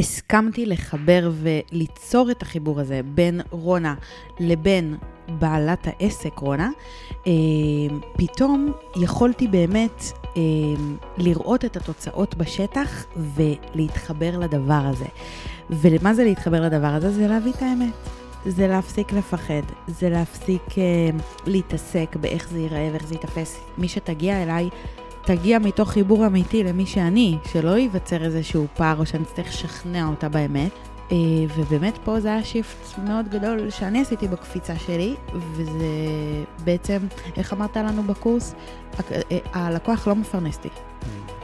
הסכמתי לחבר וליצור את החיבור הזה בין רונה לבין בעלת העסק, רונה, אה, פתאום יכולתי באמת אה, לראות את התוצאות בשטח ולהתחבר לדבר הזה. ומה זה להתחבר לדבר הזה? זה להביא את האמת. זה להפסיק לפחד, זה להפסיק אה, להתעסק באיך זה ייראה ואיך זה ייתפס. מי שתגיע אליי, תגיע מתוך חיבור אמיתי למי שאני, שלא ייווצר איזשהו פער או שאני אצטרך לשכנע אותה באמת. אה, ובאמת פה זה היה שיפט מאוד גדול שאני עשיתי בקפיצה שלי, וזה בעצם, איך אמרת לנו בקורס? אה, הלקוח לא מפרנס אותי.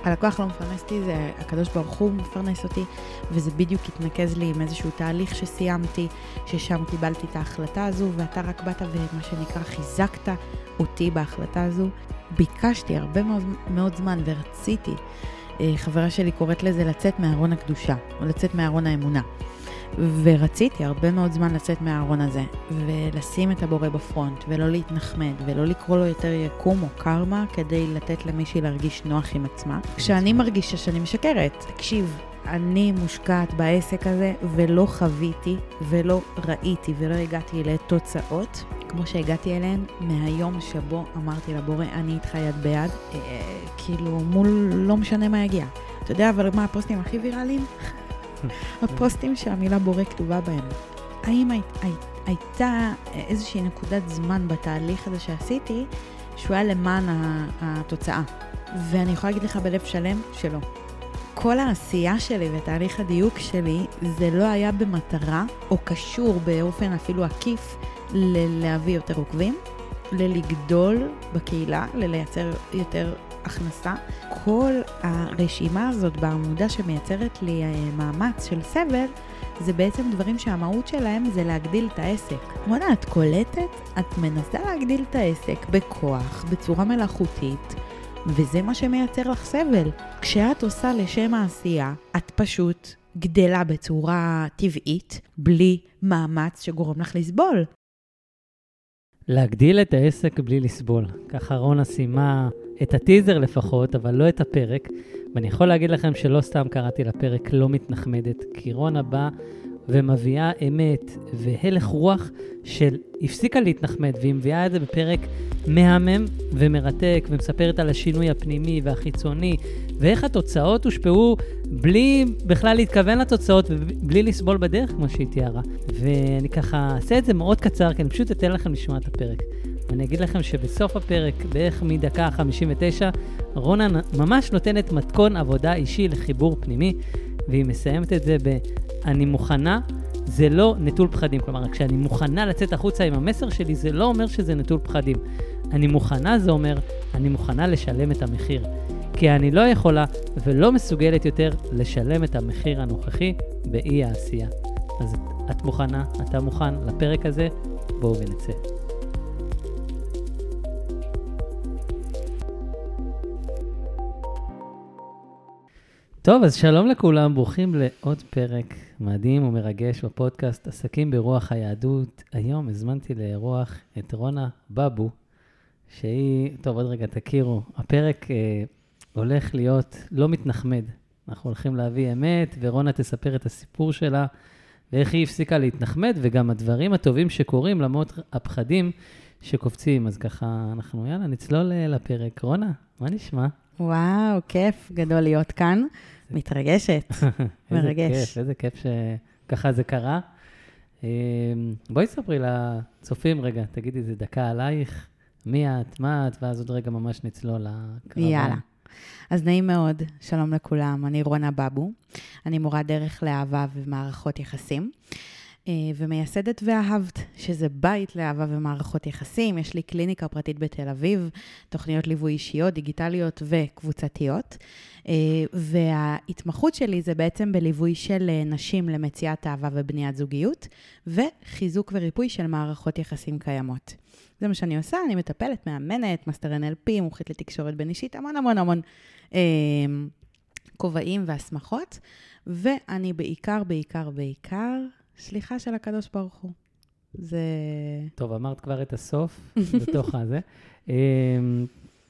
הלקוח לא מפרנס אותי, זה הקדוש ברוך הוא מפרנס אותי, וזה בדיוק התנקז לי עם איזשהו תהליך שסיימתי, ששם קיבלתי את ההחלטה הזו, ואתה רק באת ומה שנקרא חיזקת אותי בהחלטה הזו. ביקשתי הרבה מאוד, מאוד זמן ורציתי, אה, חברה שלי קוראת לזה לצאת מארון הקדושה, או לצאת מארון האמונה. ורציתי הרבה מאוד זמן לצאת מהארון הזה, ולשים את הבורא בפרונט, ולא להתנחמד, ולא לקרוא לו יותר יקום או קרמה, כדי לתת למישהי להרגיש נוח עם עצמה. כשאני מרגישה שאני משקרת, תקשיב, אני מושקעת בעסק הזה, ולא חוויתי, ולא ראיתי, ולא הגעתי לתוצאות, כמו שהגעתי אליהן מהיום שבו אמרתי לבורא, אני איתך יד ביד, אה, כאילו מול לא משנה מה יגיע. אתה יודע אבל מה הפוסטים הכי ויראליים? הפוסטים שהמילה בורא כתובה בהם. האם הי, הי, הייתה איזושהי נקודת זמן בתהליך הזה שעשיתי, שהוא היה למען התוצאה? ואני יכולה להגיד לך בלב שלם שלא. כל העשייה שלי ותהליך הדיוק שלי, זה לא היה במטרה, או קשור באופן אפילו עקיף, להביא יותר עוקבים, ללגדול בקהילה, ללייצר יותר הכנסה. כל הרשימה הזאת בעמודה שמייצרת לי אה, מאמץ של סבל, זה בעצם דברים שהמהות שלהם זה להגדיל את העסק. וואלה, את קולטת? את מנסה להגדיל את העסק בכוח, בצורה מלאכותית, וזה מה שמייצר לך סבל. כשאת עושה לשם העשייה, את פשוט גדלה בצורה טבעית, בלי מאמץ שגורם לך לסבול. להגדיל את העסק בלי לסבול. ככה רונה סיימה את הטיזר לפחות, אבל לא את הפרק. ואני יכול להגיד לכם שלא סתם קראתי לפרק לא מתנחמדת, כי רונה באה ומביאה אמת והלך רוח של הפסיקה להתנחמד, והיא מביאה את זה בפרק מהמם ומרתק, ומספרת על השינוי הפנימי והחיצוני, ואיך התוצאות הושפעו בלי בכלל להתכוון לתוצאות ובלי לסבול בדרך, כמו שהיא תיארה. ואני ככה אעשה את זה מאוד קצר, כי אני פשוט אתן לכם לשמוע את הפרק. ואני אגיד לכם שבסוף הפרק, בערך מדקה 59, רונה ממש נותנת מתכון עבודה אישי לחיבור פנימי, והיא מסיימת את זה ב... אני מוכנה, זה לא נטול פחדים. כלומר, כשאני מוכנה לצאת החוצה עם המסר שלי, זה לא אומר שזה נטול פחדים. אני מוכנה, זה אומר, אני מוכנה לשלם את המחיר. כי אני לא יכולה ולא מסוגלת יותר לשלם את המחיר הנוכחי באי העשייה. אז את מוכנה, אתה מוכן לפרק הזה? בואו ונצא. טוב, אז שלום לכולם, ברוכים לעוד פרק מדהים ומרגש בפודקאסט עסקים ברוח היהדות. היום הזמנתי לאירוח את רונה בבו, שהיא, טוב, עוד רגע תכירו, הפרק אה, הולך להיות לא מתנחמד. אנחנו הולכים להביא אמת, ורונה תספר את הסיפור שלה, ואיך היא הפסיקה להתנחמד, וגם הדברים הטובים שקורים למרות הפחדים שקופצים. אז ככה, אנחנו, יאללה, נצלול אה, לפרק. רונה, מה נשמע? וואו, כיף גדול להיות כאן. מתרגשת, מרגש. איזה כיף, איזה כיף שככה זה קרה. אמ, בואי ספרי לצופים רגע, תגידי איזה דקה עלייך, מי את, מה את, ואז עוד רגע ממש נצלול לקרבן. יאללה. אז נעים מאוד, שלום לכולם, אני רונה בבו, אני מורה דרך לאהבה ומערכות יחסים. אה, ומייסדת ואהבת, שזה בית לאהבה ומערכות יחסים. יש לי קליניקה פרטית בתל אביב, תוכניות ליווי אישיות, דיגיטליות וקבוצתיות. אה, וההתמחות שלי זה בעצם בליווי של אה, נשים למציאת אהבה ובניית זוגיות, וחיזוק וריפוי של מערכות יחסים קיימות. זה מה שאני עושה, אני מטפלת, מאמנת, מאסטר NLP, מומחית לתקשורת בין אישית, המון המון המון כובעים והסמכות, ואני בעיקר, בעיקר, בעיקר שליחה של הקדוש ברוך הוא. זה... טוב, אמרת כבר את הסוף, בתוך הזה.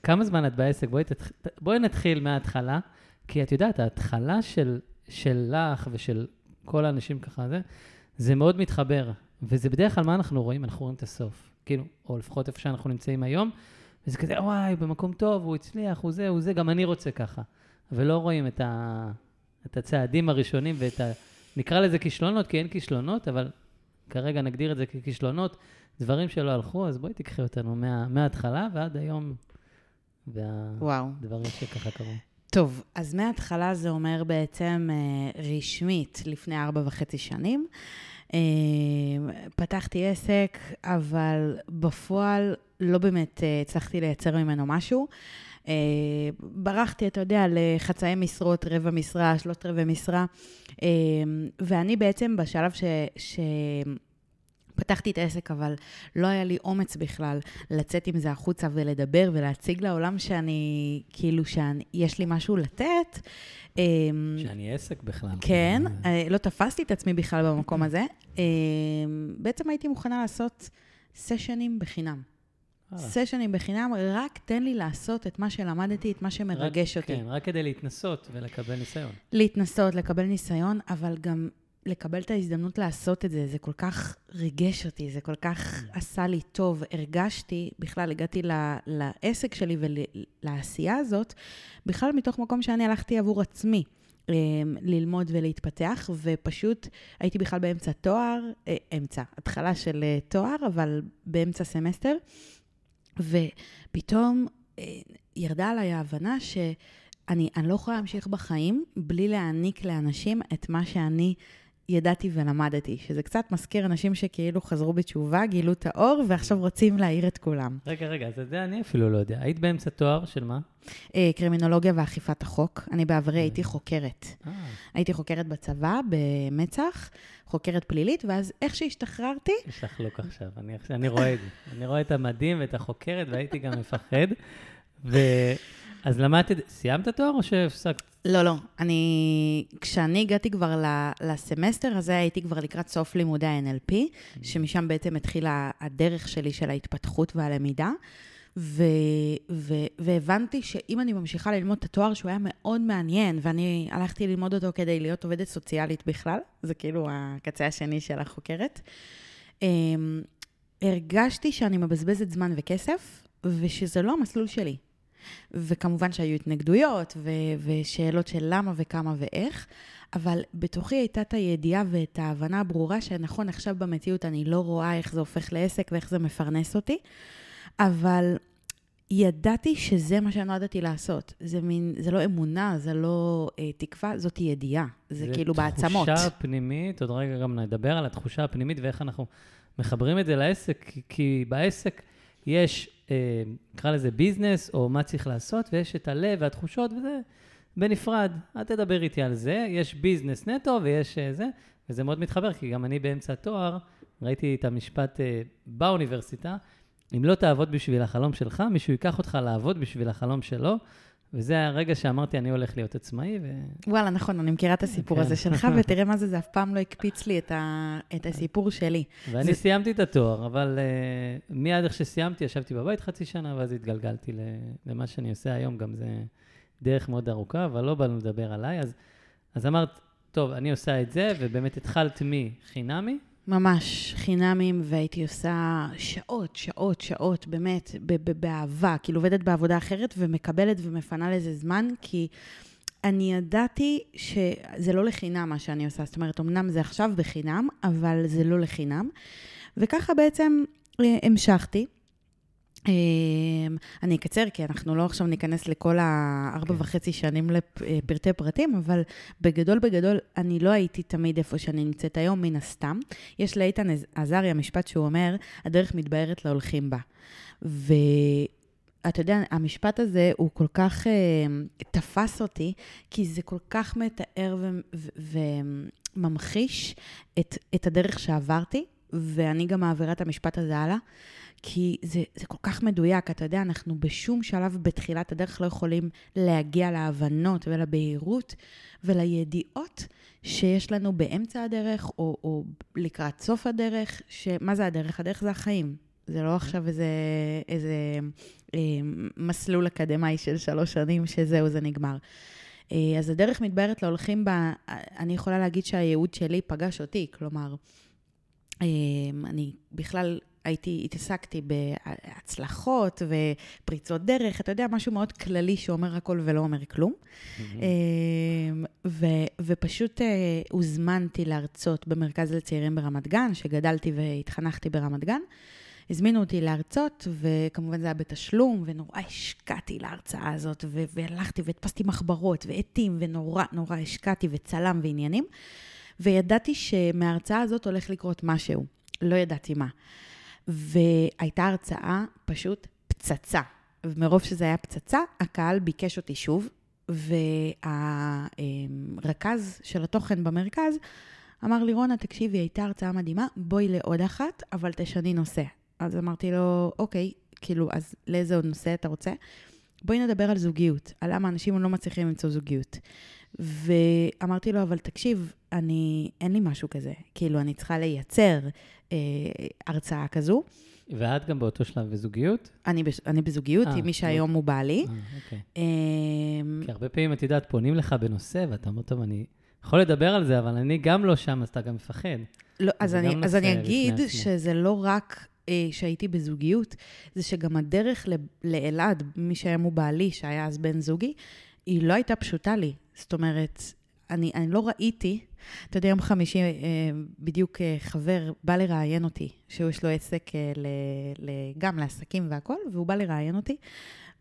כמה זמן את בעסק? בואי, תתח... בואי נתחיל מההתחלה, כי את יודעת, ההתחלה של שלך ושל כל האנשים ככה, זה, זה מאוד מתחבר. וזה בדרך כלל מה אנחנו רואים? אנחנו רואים את הסוף. כאילו, או לפחות איפה שאנחנו נמצאים היום, וזה כזה, וואי, במקום טוב, הוא הצליח, הוא זה, הוא זה, גם אני רוצה ככה. ולא רואים את, ה, את הצעדים הראשונים ואת ה... נקרא לזה כישלונות, כי אין כישלונות, אבל כרגע נגדיר את זה ככישלונות, דברים שלא הלכו, אז בואי תיקחי אותנו מה, מההתחלה ועד היום, והדברים שככה קרו. טוב, אז מההתחלה זה אומר בעצם אה, רשמית לפני ארבע וחצי שנים. אה, פתחתי עסק, אבל בפועל לא באמת אה, הצלחתי לייצר ממנו משהו. ברחתי, אתה יודע, לחצאי משרות, רבע משרה, שלושת רבעי משרה, ואני בעצם בשלב ש... ש... פתחתי את העסק, אבל לא היה לי אומץ בכלל לצאת עם זה החוצה ולדבר ולהציג לעולם שאני, כאילו, שיש לי משהו לתת. שאני עסק בכלל. כן, לא תפסתי את עצמי בכלל במקום הזה. בעצם הייתי מוכנה לעשות סשנים בחינם. אה. סשנים בחינם, רק תן לי לעשות את מה שלמדתי, את מה שמרגש רק, אותי. כן, רק כדי להתנסות ולקבל ניסיון. להתנסות, לקבל ניסיון, אבל גם לקבל את ההזדמנות לעשות את זה, זה כל כך ריגש אותי, זה כל כך. עשה לי טוב. הרגשתי, בכלל הגעתי לעסק שלי ולעשייה הזאת, בכלל מתוך מקום שאני הלכתי עבור עצמי. אמ, ללמוד ולהתפתח, ופשוט הייתי בכלל באמצע תואר, אה, אמצע, התחלה של אה, תואר, אבל באמצע סמסטר, ופתאום אה, ירדה עליי ההבנה שאני לא יכולה להמשיך בחיים בלי להעניק לאנשים את מה שאני ידעתי ולמדתי, שזה קצת מזכיר אנשים שכאילו חזרו בתשובה, גילו את האור, ועכשיו רוצים להעיר את כולם. רגע, רגע, אז זה אני אפילו לא יודע. היית באמצע תואר של מה? אה, קרימינולוגיה ואכיפת החוק. אני בעברי הייתי חוקרת. אה. הייתי חוקרת בצבא, במצ"ח, חוקרת פלילית, ואז איך שהשתחררתי... יש לך לוק עכשיו, אני, אני רואה את זה. אני רואה את המדים ואת החוקרת, והייתי גם מפחד. אז למדת, סיימת תואר או שהפסקת? לא, לא. אני, כשאני הגעתי כבר לסמסטר הזה, הייתי כבר לקראת סוף לימודי ה-NLP, mm-hmm. שמשם בעצם התחילה הדרך שלי של ההתפתחות והלמידה. ו, ו, והבנתי שאם אני ממשיכה ללמוד את התואר, שהוא היה מאוד מעניין, ואני הלכתי ללמוד אותו כדי להיות עובדת סוציאלית בכלל, זה כאילו הקצה השני של החוקרת, אמ, הרגשתי שאני מבזבזת זמן וכסף, ושזה לא המסלול שלי. וכמובן שהיו התנגדויות ו- ושאלות של למה וכמה ואיך, אבל בתוכי הייתה את הידיעה ואת ההבנה הברורה שנכון, עכשיו במציאות אני לא רואה איך זה הופך לעסק ואיך זה מפרנס אותי, אבל ידעתי שזה מה שנועדתי לעשות. זה מין, זה לא אמונה, זה לא אה, תקווה, זאת ידיעה. זה, זה כאילו בעצמות. זה תחושה פנימית, עוד רגע גם נדבר על התחושה הפנימית ואיך אנחנו מחברים את זה לעסק, כי, כי בעסק יש נקרא לזה ביזנס, או מה צריך לעשות, ויש את הלב והתחושות, וזה בנפרד. אל תדבר איתי על זה, יש ביזנס נטו ויש אה, זה, וזה מאוד מתחבר, כי גם אני באמצע התואר, ראיתי את המשפט אה, באוניברסיטה, אם לא תעבוד בשביל החלום שלך, מישהו ייקח אותך לעבוד בשביל החלום שלו, וזה הרגע שאמרתי, אני הולך להיות עצמאי. ו... וואלה, נכון, אני מכירה את הסיפור הזה כן. שלך, ותראה מה זה, זה אף פעם לא הקפיץ לי את, ה... את הסיפור שלי. ואני זה... סיימתי את התואר, אבל uh, מיד איך שסיימתי, ישבתי בבית חצי שנה, ואז התגלגלתי למה שאני עושה היום, גם זה דרך מאוד ארוכה, אבל לא באנו לדבר עליי. אז, אז אמרת, טוב, אני עושה את זה, ובאמת התחלת מחינמי, ממש חינמים, והייתי עושה שעות, שעות, שעות, באמת, באהבה, כאילו עובדת בעבודה אחרת ומקבלת ומפנה לזה זמן, כי אני ידעתי שזה לא לחינם מה שאני עושה. זאת אומרת, אמנם זה עכשיו בחינם, אבל זה לא לחינם. וככה בעצם אה, המשכתי. אמ, אני אקצר, כי אנחנו לא עכשיו ניכנס לכל הארבע כן. וחצי שנים לפרטי פרטים, אבל בגדול בגדול, אני לא הייתי תמיד איפה שאני נמצאת היום, מן הסתם. יש לאיתן עזריה משפט שהוא אומר, הדרך מתבהרת להולכים בה. ואתה יודע, המשפט הזה הוא כל כך uh, תפס אותי, כי זה כל כך מתאר וממחיש את, את הדרך שעברתי, ואני גם מעבירה את המשפט הזה הלאה. כי זה, זה כל כך מדויק, אתה יודע, אנחנו בשום שלב בתחילת הדרך לא יכולים להגיע להבנות ולבהירות ולידיעות שיש לנו באמצע הדרך או, או לקראת סוף הדרך, שמה זה הדרך? הדרך זה החיים. זה לא עכשיו איזה, איזה אה, מסלול אקדמאי של שלוש שנים שזהו, זה נגמר. אה, אז הדרך מתבהרת להולכים בה, אני יכולה להגיד שהייעוד שלי פגש אותי, כלומר, אה, אני בכלל הייתי, התעסקתי בהצלחות ופריצות דרך, אתה יודע, משהו מאוד כללי שאומר הכל ולא אומר כלום. Mm-hmm. ו, ופשוט הוזמנתי להרצות במרכז לצעירים ברמת גן, שגדלתי והתחנכתי ברמת גן. הזמינו אותי להרצות, וכמובן זה היה בתשלום, ונורא השקעתי להרצאה הזאת, ו- והלכתי והדפסתי מחברות ועטים, ונורא נורא השקעתי וצלם ועניינים, וידעתי שמההרצאה הזאת הולך לקרות משהו, לא ידעתי מה. והייתה הרצאה פשוט פצצה. ומרוב שזה היה פצצה, הקהל ביקש אותי שוב, והרכז של התוכן במרכז אמר לי, רונה, תקשיבי, הייתה הרצאה מדהימה, בואי לעוד אחת, אבל תשני נושא. אז אמרתי לו, אוקיי, כאילו, אז לאיזה עוד נושא אתה רוצה? בואי נדבר על זוגיות, על למה אנשים לא מצליחים למצוא זוגיות. ואמרתי לו, אבל תקשיב, אני, אין לי משהו כזה. כאילו, אני צריכה לייצר אה, הרצאה כזו. ואת גם באותו שלב בזוגיות? אני, אני בזוגיות 아, עם מי שהיום הוא בעלי. 아, אוקיי. אה, כי הרבה פעמים, את יודעת, פונים לך בנושא, ואתה אומר, טוב, אני יכול לדבר על זה, אבל אני גם לא שם, אז אתה גם מפחד. לא, אז, אני, אז אני אגיד שזה לא רק אה, שהייתי בזוגיות, זה שגם הדרך לאלעד, מי שהיום הוא בעלי, שהיה אז בן זוגי, היא לא הייתה פשוטה לי. זאת אומרת, אני, אני לא ראיתי, אתה יודע, יום חמישי אה, בדיוק אה, חבר בא לראיין אותי, שיש לו עסק אה, ל, ל, גם לעסקים והכול, והוא בא לראיין אותי,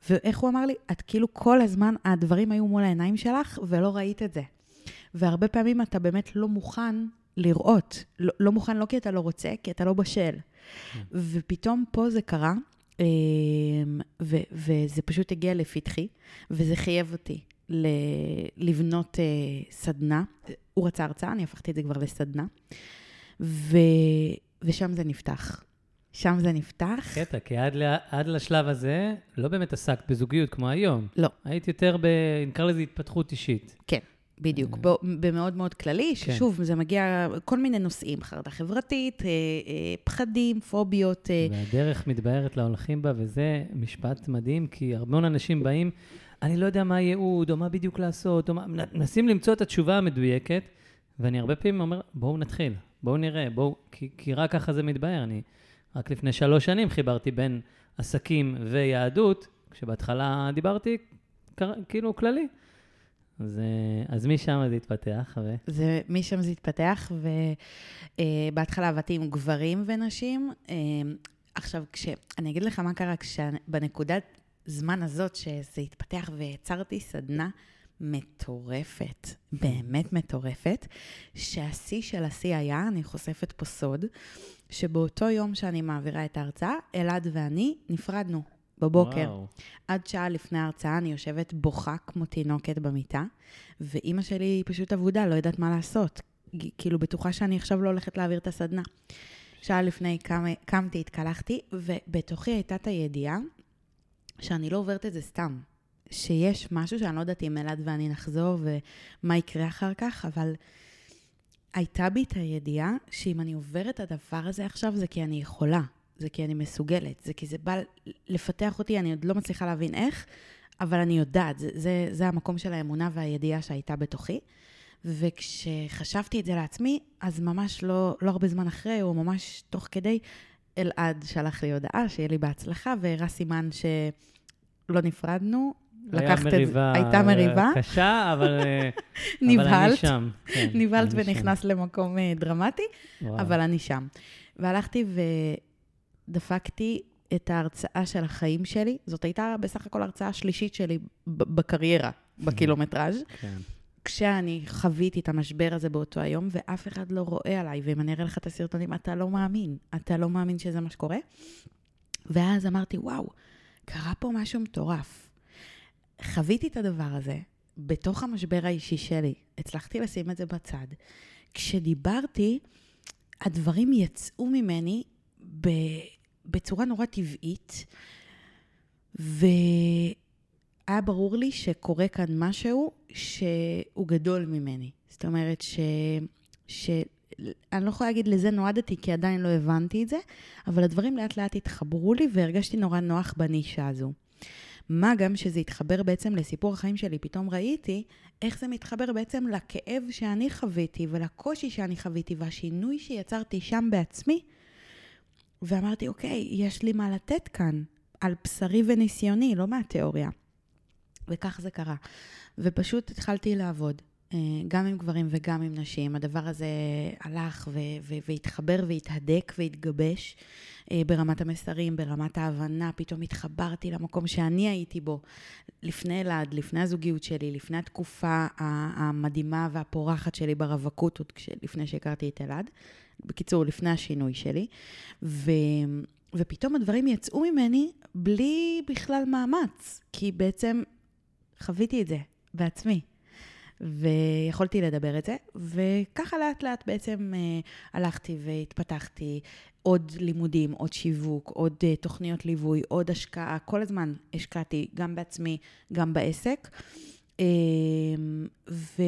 ואיך הוא אמר לי, את כאילו כל הזמן, הדברים היו מול העיניים שלך, ולא ראית את זה. והרבה פעמים אתה באמת לא מוכן לראות. לא, לא מוכן לא כי אתה לא רוצה, כי אתה לא בשל. Mm. ופתאום פה זה קרה, ו, וזה פשוט הגיע לפתחי, וזה חייב אותי לבנות אה, סדנה. הוא רצה הרצאה, אני הפכתי את זה כבר לסדנה, ו, ושם זה נפתח. שם זה נפתח. קטע, כי עד, לה, עד לשלב הזה לא באמת עסקת בזוגיות כמו היום. לא. היית יותר ב... נקרא לזה התפתחות אישית. כן. בדיוק, אה. במאוד מאוד כללי, כן. ששוב, זה מגיע כל מיני נושאים, חרדה חברתית, אה, אה, פחדים, פוביות. והדרך מתבהרת להולכים בה, וזה משפט מדהים, כי הרבה אנשים באים, אני לא יודע מה הייעוד, או מה בדיוק לעשות, או מה, מנסים למצוא את התשובה המדויקת, ואני הרבה פעמים אומר, בואו נתחיל, בואו נראה, בואו, כי, כי רק ככה זה מתבהר. אני רק לפני שלוש שנים חיברתי בין עסקים ויהדות, כשבהתחלה דיברתי כאילו כללי. אז, אז משם זה התפתח, ו... זה, משם זה התפתח, ובהתחלה אה, עבדתי עם גברים ונשים. אה, עכשיו, כש... אני אגיד לך מה קרה, כשבנקודת זמן הזאת שזה התפתח ויצרתי סדנה מטורפת, באמת מטורפת, שהשיא של השיא היה, אני חושפת פה סוד, שבאותו יום שאני מעבירה את ההרצאה, אלעד ואני נפרדנו. בבוקר. וואו. עד שעה לפני ההרצאה אני יושבת בוכה כמו תינוקת במיטה, ואימא שלי היא פשוט אבודה, לא יודעת מה לעשות. כאילו, בטוחה שאני עכשיו לא הולכת להעביר את הסדנה. שעה לפני קם, קמתי, התקלחתי, ובתוכי הייתה את הידיעה שאני לא עוברת את זה סתם. שיש משהו שאני לא יודעת אם אלעד ואני נחזור ומה יקרה אחר כך, אבל הייתה בי את הידיעה שאם אני עוברת את הדבר הזה עכשיו, זה כי אני יכולה. זה כי אני מסוגלת, זה כי זה בא לפתח אותי, אני עוד לא מצליחה להבין איך, אבל אני יודעת, זה, זה, זה המקום של האמונה והידיעה שהייתה בתוכי. וכשחשבתי את זה לעצמי, אז ממש לא, לא הרבה זמן אחרי, או ממש תוך כדי, אלעד שלח לי הודעה, שיהיה לי בהצלחה, והראה סימן שלא נפרדנו. לקחת את זה. הייתה מריבה. קשה, אבל, נבהלת, אבל אני שם. כן, נבהלת ונכנס שם. למקום אה, דרמטי, וואו. אבל אני שם. והלכתי ו... דפקתי את ההרצאה של החיים שלי. זאת הייתה בסך הכל ההרצאה השלישית שלי בקריירה, בקילומטראז'. כן. כשאני חוויתי את המשבר הזה באותו היום, ואף אחד לא רואה עליי, ואם אני אראה לך את הסרטונים, אתה לא מאמין. אתה לא מאמין שזה מה שקורה. ואז אמרתי, וואו, קרה פה משהו מטורף. חוויתי את הדבר הזה בתוך המשבר האישי שלי. הצלחתי לשים את זה בצד. כשדיברתי, הדברים יצאו ממני ב... בצורה נורא טבעית, והיה ברור לי שקורה כאן משהו שהוא גדול ממני. זאת אומרת ש... ש... אני לא יכולה להגיד לזה נועדתי, כי עדיין לא הבנתי את זה, אבל הדברים לאט לאט התחברו לי והרגשתי נורא נוח בנישה הזו. מה גם שזה התחבר בעצם לסיפור החיים שלי, פתאום ראיתי איך זה מתחבר בעצם לכאב שאני חוויתי ולקושי שאני חוויתי והשינוי שיצרתי שם בעצמי. ואמרתי, אוקיי, יש לי מה לתת כאן, על בשרי וניסיוני, לא מהתיאוריה. וכך זה קרה. ופשוט התחלתי לעבוד, אה, גם עם גברים וגם עם נשים. הדבר הזה הלך ו- ו- והתחבר והתהדק והתגבש אה, ברמת המסרים, ברמת ההבנה. פתאום התחברתי למקום שאני הייתי בו לפני אלעד, לפני הזוגיות שלי, לפני התקופה המדהימה והפורחת שלי ברווקות, עוד לפני שהכרתי את אלעד. בקיצור, לפני השינוי שלי. ו... ופתאום הדברים יצאו ממני בלי בכלל מאמץ, כי בעצם חוויתי את זה בעצמי. ויכולתי לדבר את זה, וככה לאט לאט בעצם אה, הלכתי והתפתחתי עוד לימודים, עוד שיווק, עוד אה, תוכניות ליווי, עוד השקעה, כל הזמן השקעתי גם בעצמי, גם בעסק. אה, ו...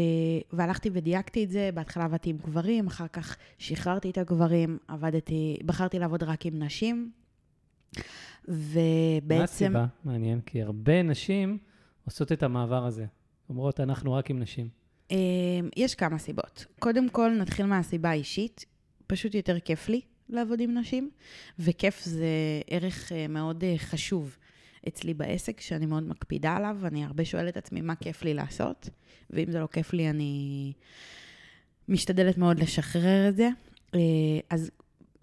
והלכתי ודייקתי את זה, בהתחלה עבדתי עם גברים, אחר כך שחררתי את הגברים, עבדתי, בחרתי לעבוד רק עם נשים, ובעצם... מה הסיבה? מעניין, כי הרבה נשים עושות את המעבר הזה. אומרות, אנחנו רק עם נשים? אמ, יש כמה סיבות. קודם כל, נתחיל מהסיבה האישית. פשוט יותר כיף לי לעבוד עם נשים, וכיף זה ערך אה, מאוד אה, חשוב אצלי בעסק, שאני מאוד מקפידה עליו. אני הרבה שואלת את עצמי מה כיף לי לעשות, ואם זה לא כיף לי, אני משתדלת מאוד לשחרר את זה. אה, אז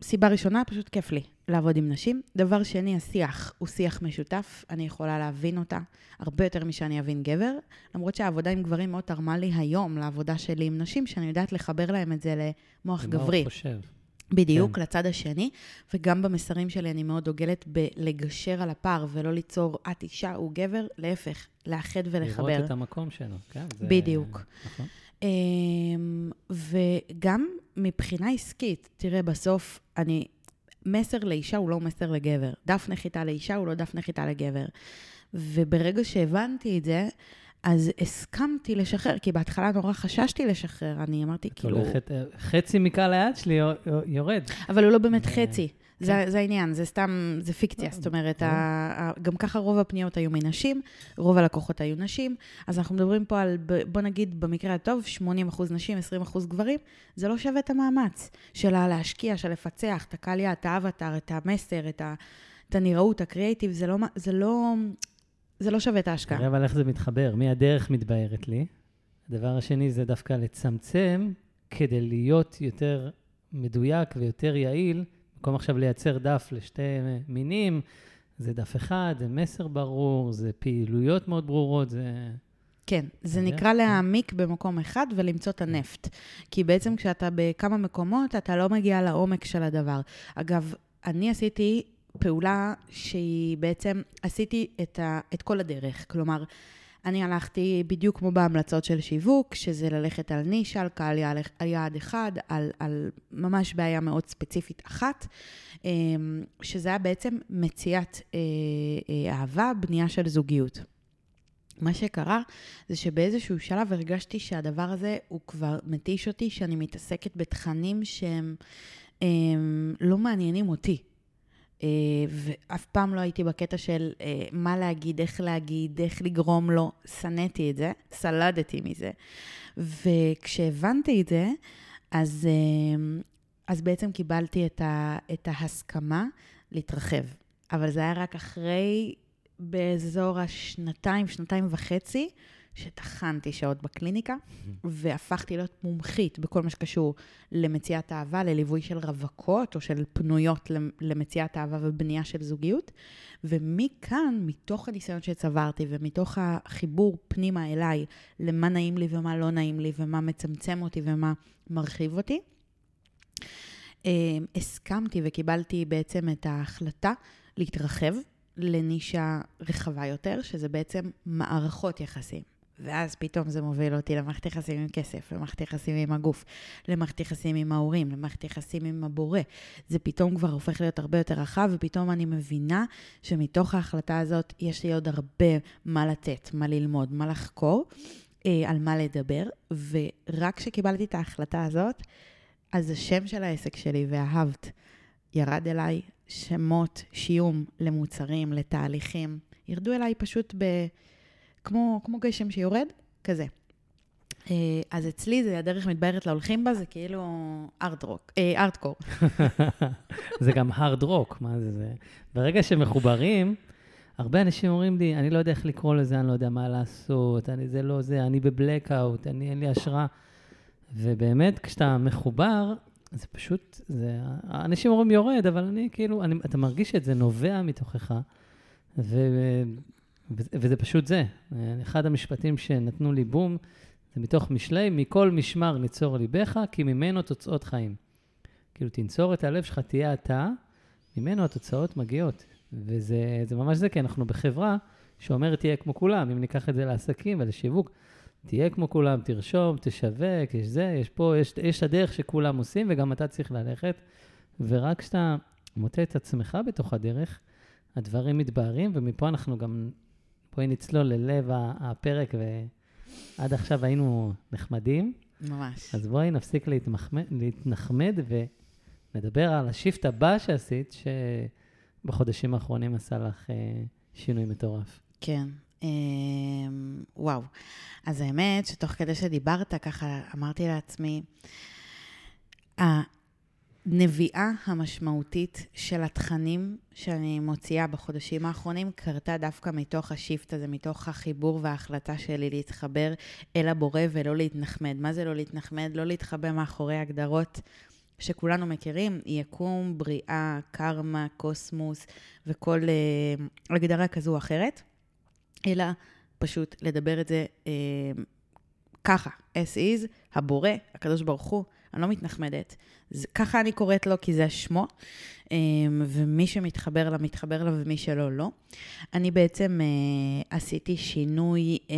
סיבה ראשונה, פשוט כיף לי לעבוד עם נשים. דבר שני, השיח הוא שיח משותף, אני יכולה להבין אותה הרבה יותר משאני אבין גבר, למרות שהעבודה עם גברים מאוד תרמה לי היום לעבודה שלי עם נשים, שאני יודעת לחבר להם את זה למוח גברי. מה הוא חושב. בדיוק, כן. לצד השני, וגם במסרים שלי אני מאוד דוגלת בלגשר על הפער ולא ליצור את אישה, הוא גבר, להפך, לאחד ולחבר. לראות את המקום שלו, כן. זה... בדיוק. נכון. אמ, וגם מבחינה עסקית, תראה, בסוף אני, מסר לאישה הוא לא מסר לגבר. דף נחיתה לאישה הוא לא דף נחיתה לגבר. וברגע שהבנתי את זה, אז הסכמתי לשחרר, כי בהתחלה נורא חששתי לשחרר, אני אמרתי את כאילו... את הולכת, אה, חצי מקהל היד שלי יורד. אבל הוא לא באמת חצי. זה, כן. זה העניין, זה סתם, זה פיקציה. זאת אומרת, ה, ה, גם ככה רוב הפניות היו מנשים, רוב הלקוחות היו נשים, אז אנחנו מדברים פה על, בוא נגיד, במקרה הטוב, 80 אחוז נשים, 20 אחוז גברים, זה לא שווה את המאמץ שלה להשקיע, של לפצח את הקהל יעד, את האבטר, את המסר, את, ה, את הנראות, הקריאיטיב, זה לא, זה לא, זה לא שווה את ההשקעה. אבל איך זה מתחבר, מי הדרך מתבהרת לי. הדבר השני זה דווקא לצמצם כדי להיות יותר מדויק ויותר יעיל במקום עכשיו לייצר דף לשתי מינים, זה דף אחד, זה מסר ברור, זה פעילויות מאוד ברורות, זה... כן, זה נקרא כן. להעמיק במקום אחד ולמצוא את הנפט. כי בעצם כשאתה בכמה מקומות, אתה לא מגיע לעומק של הדבר. אגב, אני עשיתי פעולה שהיא בעצם, עשיתי את, ה, את כל הדרך. כלומר, אני הלכתי בדיוק כמו בהמלצות של שיווק, שזה ללכת על נישה, על קהל יעד אחד, על, על ממש בעיה מאוד ספציפית אחת, אמ, שזה היה בעצם מציאת אה, אה, אהבה, בנייה של זוגיות. מה שקרה זה שבאיזשהו שלב הרגשתי שהדבר הזה הוא כבר מתיש אותי, שאני מתעסקת בתכנים שהם לא מעניינים אותי. אה, ואף פעם לא הייתי בקטע של אה, מה להגיד, איך להגיד, איך לגרום לו. שנאתי את זה, סלדתי מזה. וכשהבנתי את זה, אז, אה, אז בעצם קיבלתי את, ה, את ההסכמה להתרחב. אבל זה היה רק אחרי, באזור השנתיים, שנתיים וחצי, שטחנתי שעות בקליניקה, והפכתי להיות מומחית בכל מה שקשור למציאת אהבה, לליווי של רווקות או של פנויות למציאת אהבה ובנייה של זוגיות. ומכאן, מתוך הניסיון שצברתי ומתוך החיבור פנימה אליי, למה נעים לי ומה לא נעים לי ומה מצמצם אותי ומה מרחיב אותי, אה, הסכמתי וקיבלתי בעצם את ההחלטה להתרחב לנישה רחבה יותר, שזה בעצם מערכות יחסים. ואז פתאום זה מוביל אותי למערכת יחסים עם כסף, למערכת יחסים עם הגוף, למערכת יחסים עם ההורים, למערכת יחסים עם הבורא. זה פתאום כבר הופך להיות הרבה יותר רחב, ופתאום אני מבינה שמתוך ההחלטה הזאת יש לי עוד הרבה מה לתת, מה ללמוד, מה לחקור, אה, על מה לדבר, ורק כשקיבלתי את ההחלטה הזאת, אז השם של העסק שלי, ואהבת, ירד אליי שמות, שיום למוצרים, לתהליכים. ירדו אליי פשוט ב... כמו, כמו גשם שיורד, כזה. אה, אז אצלי זה הדרך מתבהרת להולכים בה, זה כאילו ארט רוק, אה, ארטקור. זה גם הארד רוק, מה זה זה? ברגע שמחוברים, הרבה אנשים אומרים לי, אני לא יודע איך לקרוא לזה, אני לא יודע מה לעשות, אני זה לא זה, אני בבלקאוט, אני אין לי השראה. ובאמת, כשאתה מחובר, זה פשוט, זה, אנשים אומרים יורד, אבל אני כאילו, אני, אתה מרגיש שזה נובע מתוכך, ו, וזה פשוט זה. אחד המשפטים שנתנו לי בום, זה מתוך משלי, מכל משמר ניצור ליבך, כי ממנו תוצאות חיים. כאילו, תנצור את הלב שלך, תהיה אתה, ממנו התוצאות מגיעות. וזה ממש זה, כי אנחנו בחברה שאומרת, תהיה כמו כולם. אם ניקח את זה לעסקים ולשיווק, תהיה כמו כולם, תרשום, תשווק, יש זה, יש פה, יש, יש הדרך שכולם עושים, וגם אתה צריך ללכת. ורק כשאתה מוצא את עצמך בתוך הדרך, הדברים מתבהרים, ומפה אנחנו גם, בואי נצלול ללב הפרק, ועד עכשיו היינו נחמדים. ממש. אז בואי נפסיק להתמחמד, להתנחמד ונדבר על השיפט הבא שעשית, שבחודשים האחרונים עשה לך אה, שינוי מטורף. כן. אה, וואו. אז האמת שתוך כדי שדיברת, ככה אמרתי לעצמי, הנביאה המשמעותית של התכנים שאני מוציאה בחודשים האחרונים קרתה דווקא מתוך השיפט הזה, מתוך החיבור וההחלטה שלי להתחבר אל הבורא ולא להתנחמד. מה זה לא להתנחמד? לא להתחבא מאחורי הגדרות שכולנו מכירים, יקום, בריאה, קרמה, קוסמוס וכל אה, הגדרה כזו או אחרת, אלא פשוט לדבר את זה אה, ככה, as is, הבורא, הקדוש ברוך הוא, אני לא מתנחמדת. זה, ככה אני קוראת לו, כי זה שמו, אה, ומי שמתחבר לה, מתחבר לה, ומי שלא, לא. אני בעצם אה, עשיתי שינוי אה,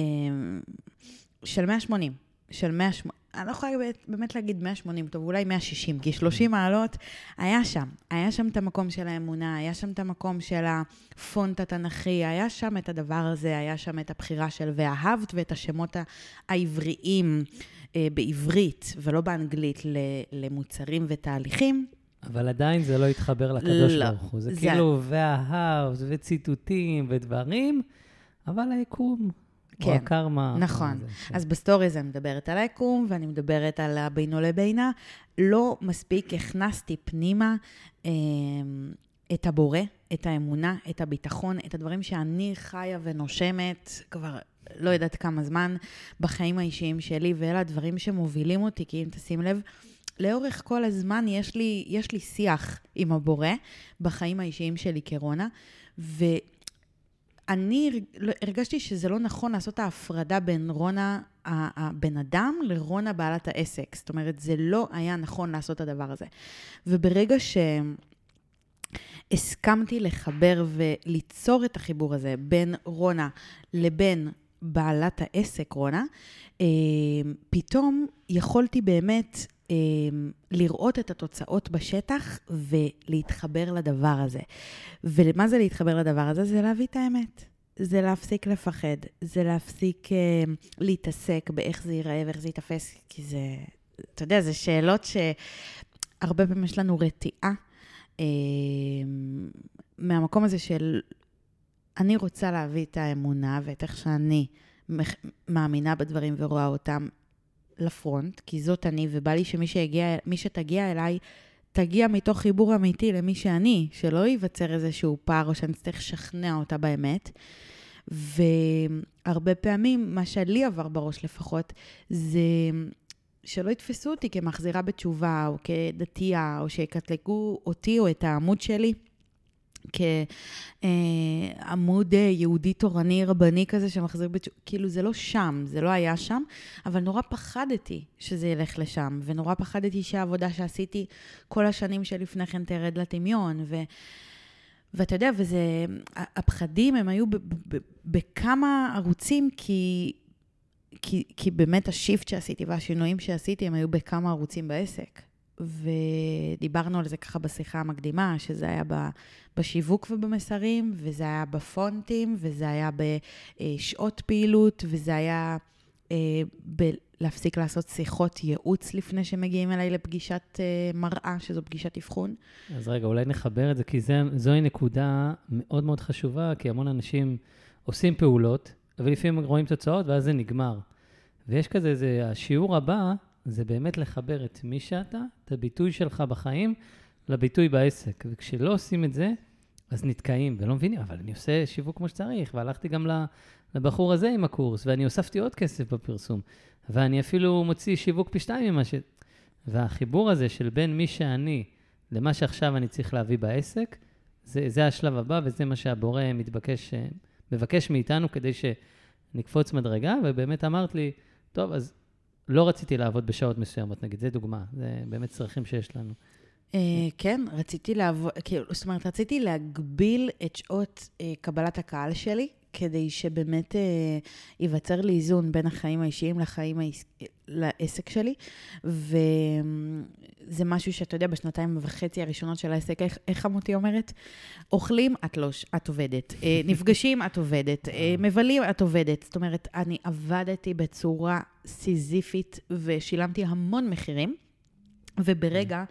של 180, של 180, אני לא יכולה באמת להגיד 180, טוב, אולי 160, כי 30 מעלות היה שם. היה שם את המקום של האמונה, היה שם את המקום של הפונט התנ"כי, היה שם את הדבר הזה, היה שם את הבחירה של ואהבת ואת השמות העבריים בעברית ולא באנגלית למוצרים ותהליכים. אבל עדיין זה לא התחבר לקדוש לא, ברוך הוא. זה, זה כאילו ואהבת וציטוטים ודברים, אבל היקום כן, או הקרמה. נכון. זה, כן. אז בסטוריז אני מדברת על היקום, ואני מדברת על הבינו לבינה. לא מספיק הכנסתי פנימה אה, את הבורא, את האמונה, את הביטחון, את הדברים שאני חיה ונושמת כבר לא יודעת כמה זמן בחיים האישיים שלי, ואלה הדברים שמובילים אותי, כי אם תשים לב, לאורך כל הזמן יש לי, יש לי שיח עם הבורא בחיים האישיים שלי כרונה, ו... אני הרגשתי שזה לא נכון לעשות ההפרדה בין רונה, הבן אדם, לרונה בעלת העסק. זאת אומרת, זה לא היה נכון לעשות את הדבר הזה. וברגע שהסכמתי לחבר וליצור את החיבור הזה בין רונה לבין בעלת העסק, רונה, אה, פתאום יכולתי באמת אה, לראות את התוצאות בשטח ולהתחבר לדבר הזה. ומה זה להתחבר לדבר הזה? זה להביא את האמת. זה להפסיק לפחד, זה להפסיק אה, להתעסק באיך זה ייראה ואיך זה ייתפס, כי זה, אתה יודע, זה שאלות שהרבה פעמים יש לנו רתיעה אה, מהמקום הזה של אני רוצה להביא את האמונה ואת איך שאני מאמינה בדברים ורואה אותם לפרונט, כי זאת אני, ובא לי שמי שיגיע, שתגיע אליי, תגיע מתוך חיבור אמיתי למי שאני, שלא ייווצר איזשהו פער או שאני אצטרך לשכנע אותה באמת. והרבה פעמים, מה שלי עבר בראש לפחות, זה שלא יתפסו אותי כמחזירה בתשובה, או כדתייה, או שיקטלגו אותי או את העמוד שלי. כעמוד אה, יהודי תורני רבני כזה שמחזיר בתשובה, כאילו זה לא שם, זה לא היה שם, אבל נורא פחדתי שזה ילך לשם, ונורא פחדתי שהעבודה שעשיתי כל השנים שלפני כן תרד לטמיון, ו... ואתה יודע, וזה, הפחדים הם היו בכמה ערוצים, כי, כי, כי באמת השיפט שעשיתי והשינויים שעשיתי הם היו בכמה ערוצים בעסק. ודיברנו על זה ככה בשיחה המקדימה, שזה היה בשיווק ובמסרים, וזה היה בפונטים, וזה היה בשעות פעילות, וזה היה אה, להפסיק לעשות שיחות ייעוץ לפני שמגיעים אליי לפגישת אה, מראה, שזו פגישת אבחון. אז רגע, אולי נחבר את זה, כי זה, זוהי נקודה מאוד מאוד חשובה, כי המון אנשים עושים פעולות, ולפעמים רואים תוצאות, ואז זה נגמר. ויש כזה, זה, השיעור הבא, זה באמת לחבר את מי שאתה, את הביטוי שלך בחיים, לביטוי בעסק. וכשלא עושים את זה, אז נתקעים ולא מבינים, אבל אני עושה שיווק כמו שצריך, והלכתי גם לבחור הזה עם הקורס, ואני הוספתי עוד כסף בפרסום, ואני אפילו מוציא שיווק פי שתיים ממה ש... והחיבור הזה של בין מי שאני למה שעכשיו אני צריך להביא בעסק, זה, זה השלב הבא, וזה מה שהבורא מתבקש, מבקש מאיתנו כדי שנקפוץ מדרגה, ובאמת אמרת לי, טוב, אז לא רציתי לעבוד בשעות מסוימות, נגיד, זה דוגמה, זה באמת צרכים שיש לנו. Uh, כן, רציתי לעבוד, כאילו, זאת אומרת, רציתי להגביל את שעות uh, קבלת הקהל שלי, כדי שבאמת uh, ייווצר לי איזון בין החיים האישיים לחיים העס... לעסק שלי. וזה משהו שאתה יודע, בשנתיים וחצי הראשונות של העסק, איך, איך חמותי אומרת? אוכלים, את לא, את עובדת. Uh, נפגשים, את עובדת. Uh, מבלים, את עובדת. זאת אומרת, אני עבדתי בצורה סיזיפית ושילמתי המון מחירים, וברגע...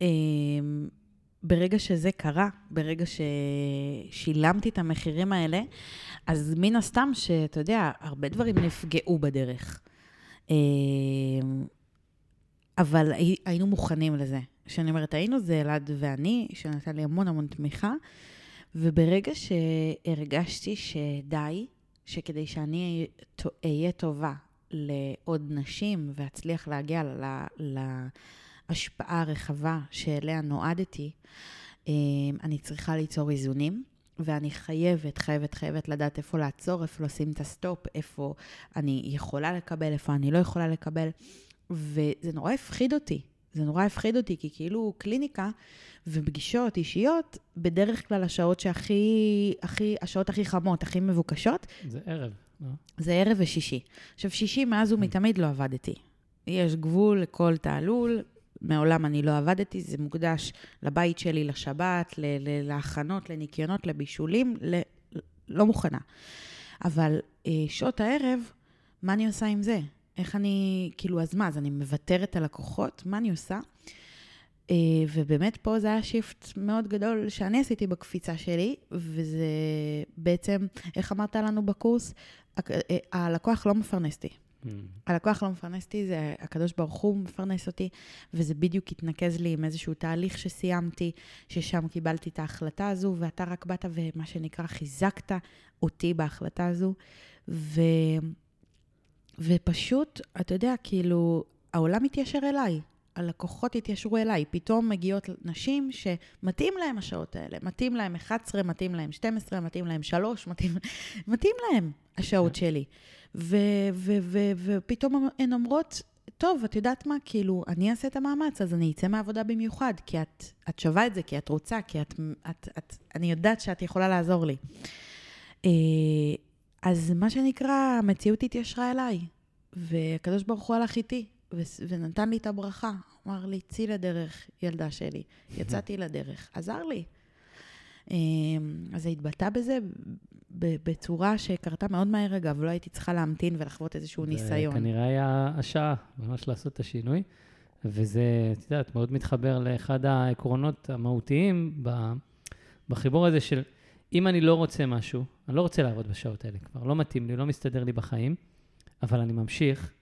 אמ, ברגע שזה קרה, ברגע ששילמתי את המחירים האלה, אז מן הסתם שאתה יודע, הרבה דברים נפגעו בדרך. אמ, אבל היינו מוכנים לזה. כשאני אומרת היינו, זה אלעד ואני, שנתן לי המון המון תמיכה, וברגע שהרגשתי שדי, שכדי שאני אהיה טובה לעוד נשים ואצליח להגיע ל... ל ההשפעה הרחבה שאליה נועדתי, אמ, אני צריכה ליצור איזונים, ואני חייבת, חייבת, חייבת לדעת איפה לעצור, איפה לשים את הסטופ, איפה אני יכולה לקבל, איפה אני לא יכולה לקבל, וזה נורא הפחיד אותי. זה נורא הפחיד אותי, כי כאילו קליניקה ופגישות אישיות, בדרך כלל השעות שהכי, הכי, השעות הכי חמות, הכי מבוקשות. זה ערב, לא? זה ערב ושישי. עכשיו, שישי מאז ומתמיד לא עבדתי. יש גבול לכל תעלול, מעולם אני לא עבדתי, זה מוקדש לבית שלי, לשבת, להכנות, לניקיונות, לבישולים, ל... לא מוכנה. אבל אה, שעות הערב, מה אני עושה עם זה? איך אני, כאילו, אז מה, אז אני מוותרת על לקוחות? מה אני עושה? אה, ובאמת פה זה היה שיפט מאוד גדול שאני עשיתי בקפיצה שלי, וזה בעצם, איך אמרת לנו בקורס? אה, הלקוח לא מפרנס אותי. Mm. הלקוח לא מפרנס אותי, זה הקדוש ברוך הוא מפרנס אותי, וזה בדיוק התנקז לי עם איזשהו תהליך שסיימתי, ששם קיבלתי את ההחלטה הזו, ואתה רק באת ומה שנקרא חיזקת אותי בהחלטה הזו, ו... ופשוט, אתה יודע, כאילו, העולם התיישר אליי. הלקוחות התיישרו אליי. פתאום מגיעות נשים שמתאים להם השעות האלה. מתאים להם 11, מתאים להם 12, מתאים להם 3, מתאים, מתאים להם השעות שלי. ופתאום הן אומרות, טוב, את יודעת מה, כאילו, אני אעשה את המאמץ, אז אני אצא מהעבודה במיוחד, כי את, את שווה את זה, כי את רוצה, כי את, את, את, אני יודעת שאת יכולה לעזור לי. אה, אז מה שנקרא, המציאות התיישרה אליי, והקדוש ברוך הוא הלך איתי, ונתן לי את הברכה. אמר לי, צאי לדרך, ילדה שלי. יצאתי לדרך, עזר לי. אמ, אז זה התבטא בזה בצורה שקרתה מאוד מהר, אגב, לא הייתי צריכה להמתין ולחוות איזשהו ניסיון. זה כנראה היה השעה ממש לעשות את השינוי, וזה, את יודעת, מאוד מתחבר לאחד העקרונות המהותיים בחיבור הזה של אם אני לא רוצה משהו, אני לא רוצה לעבוד בשעות האלה כבר, לא מתאים לי, לא מסתדר לי בחיים, אבל אני ממשיך,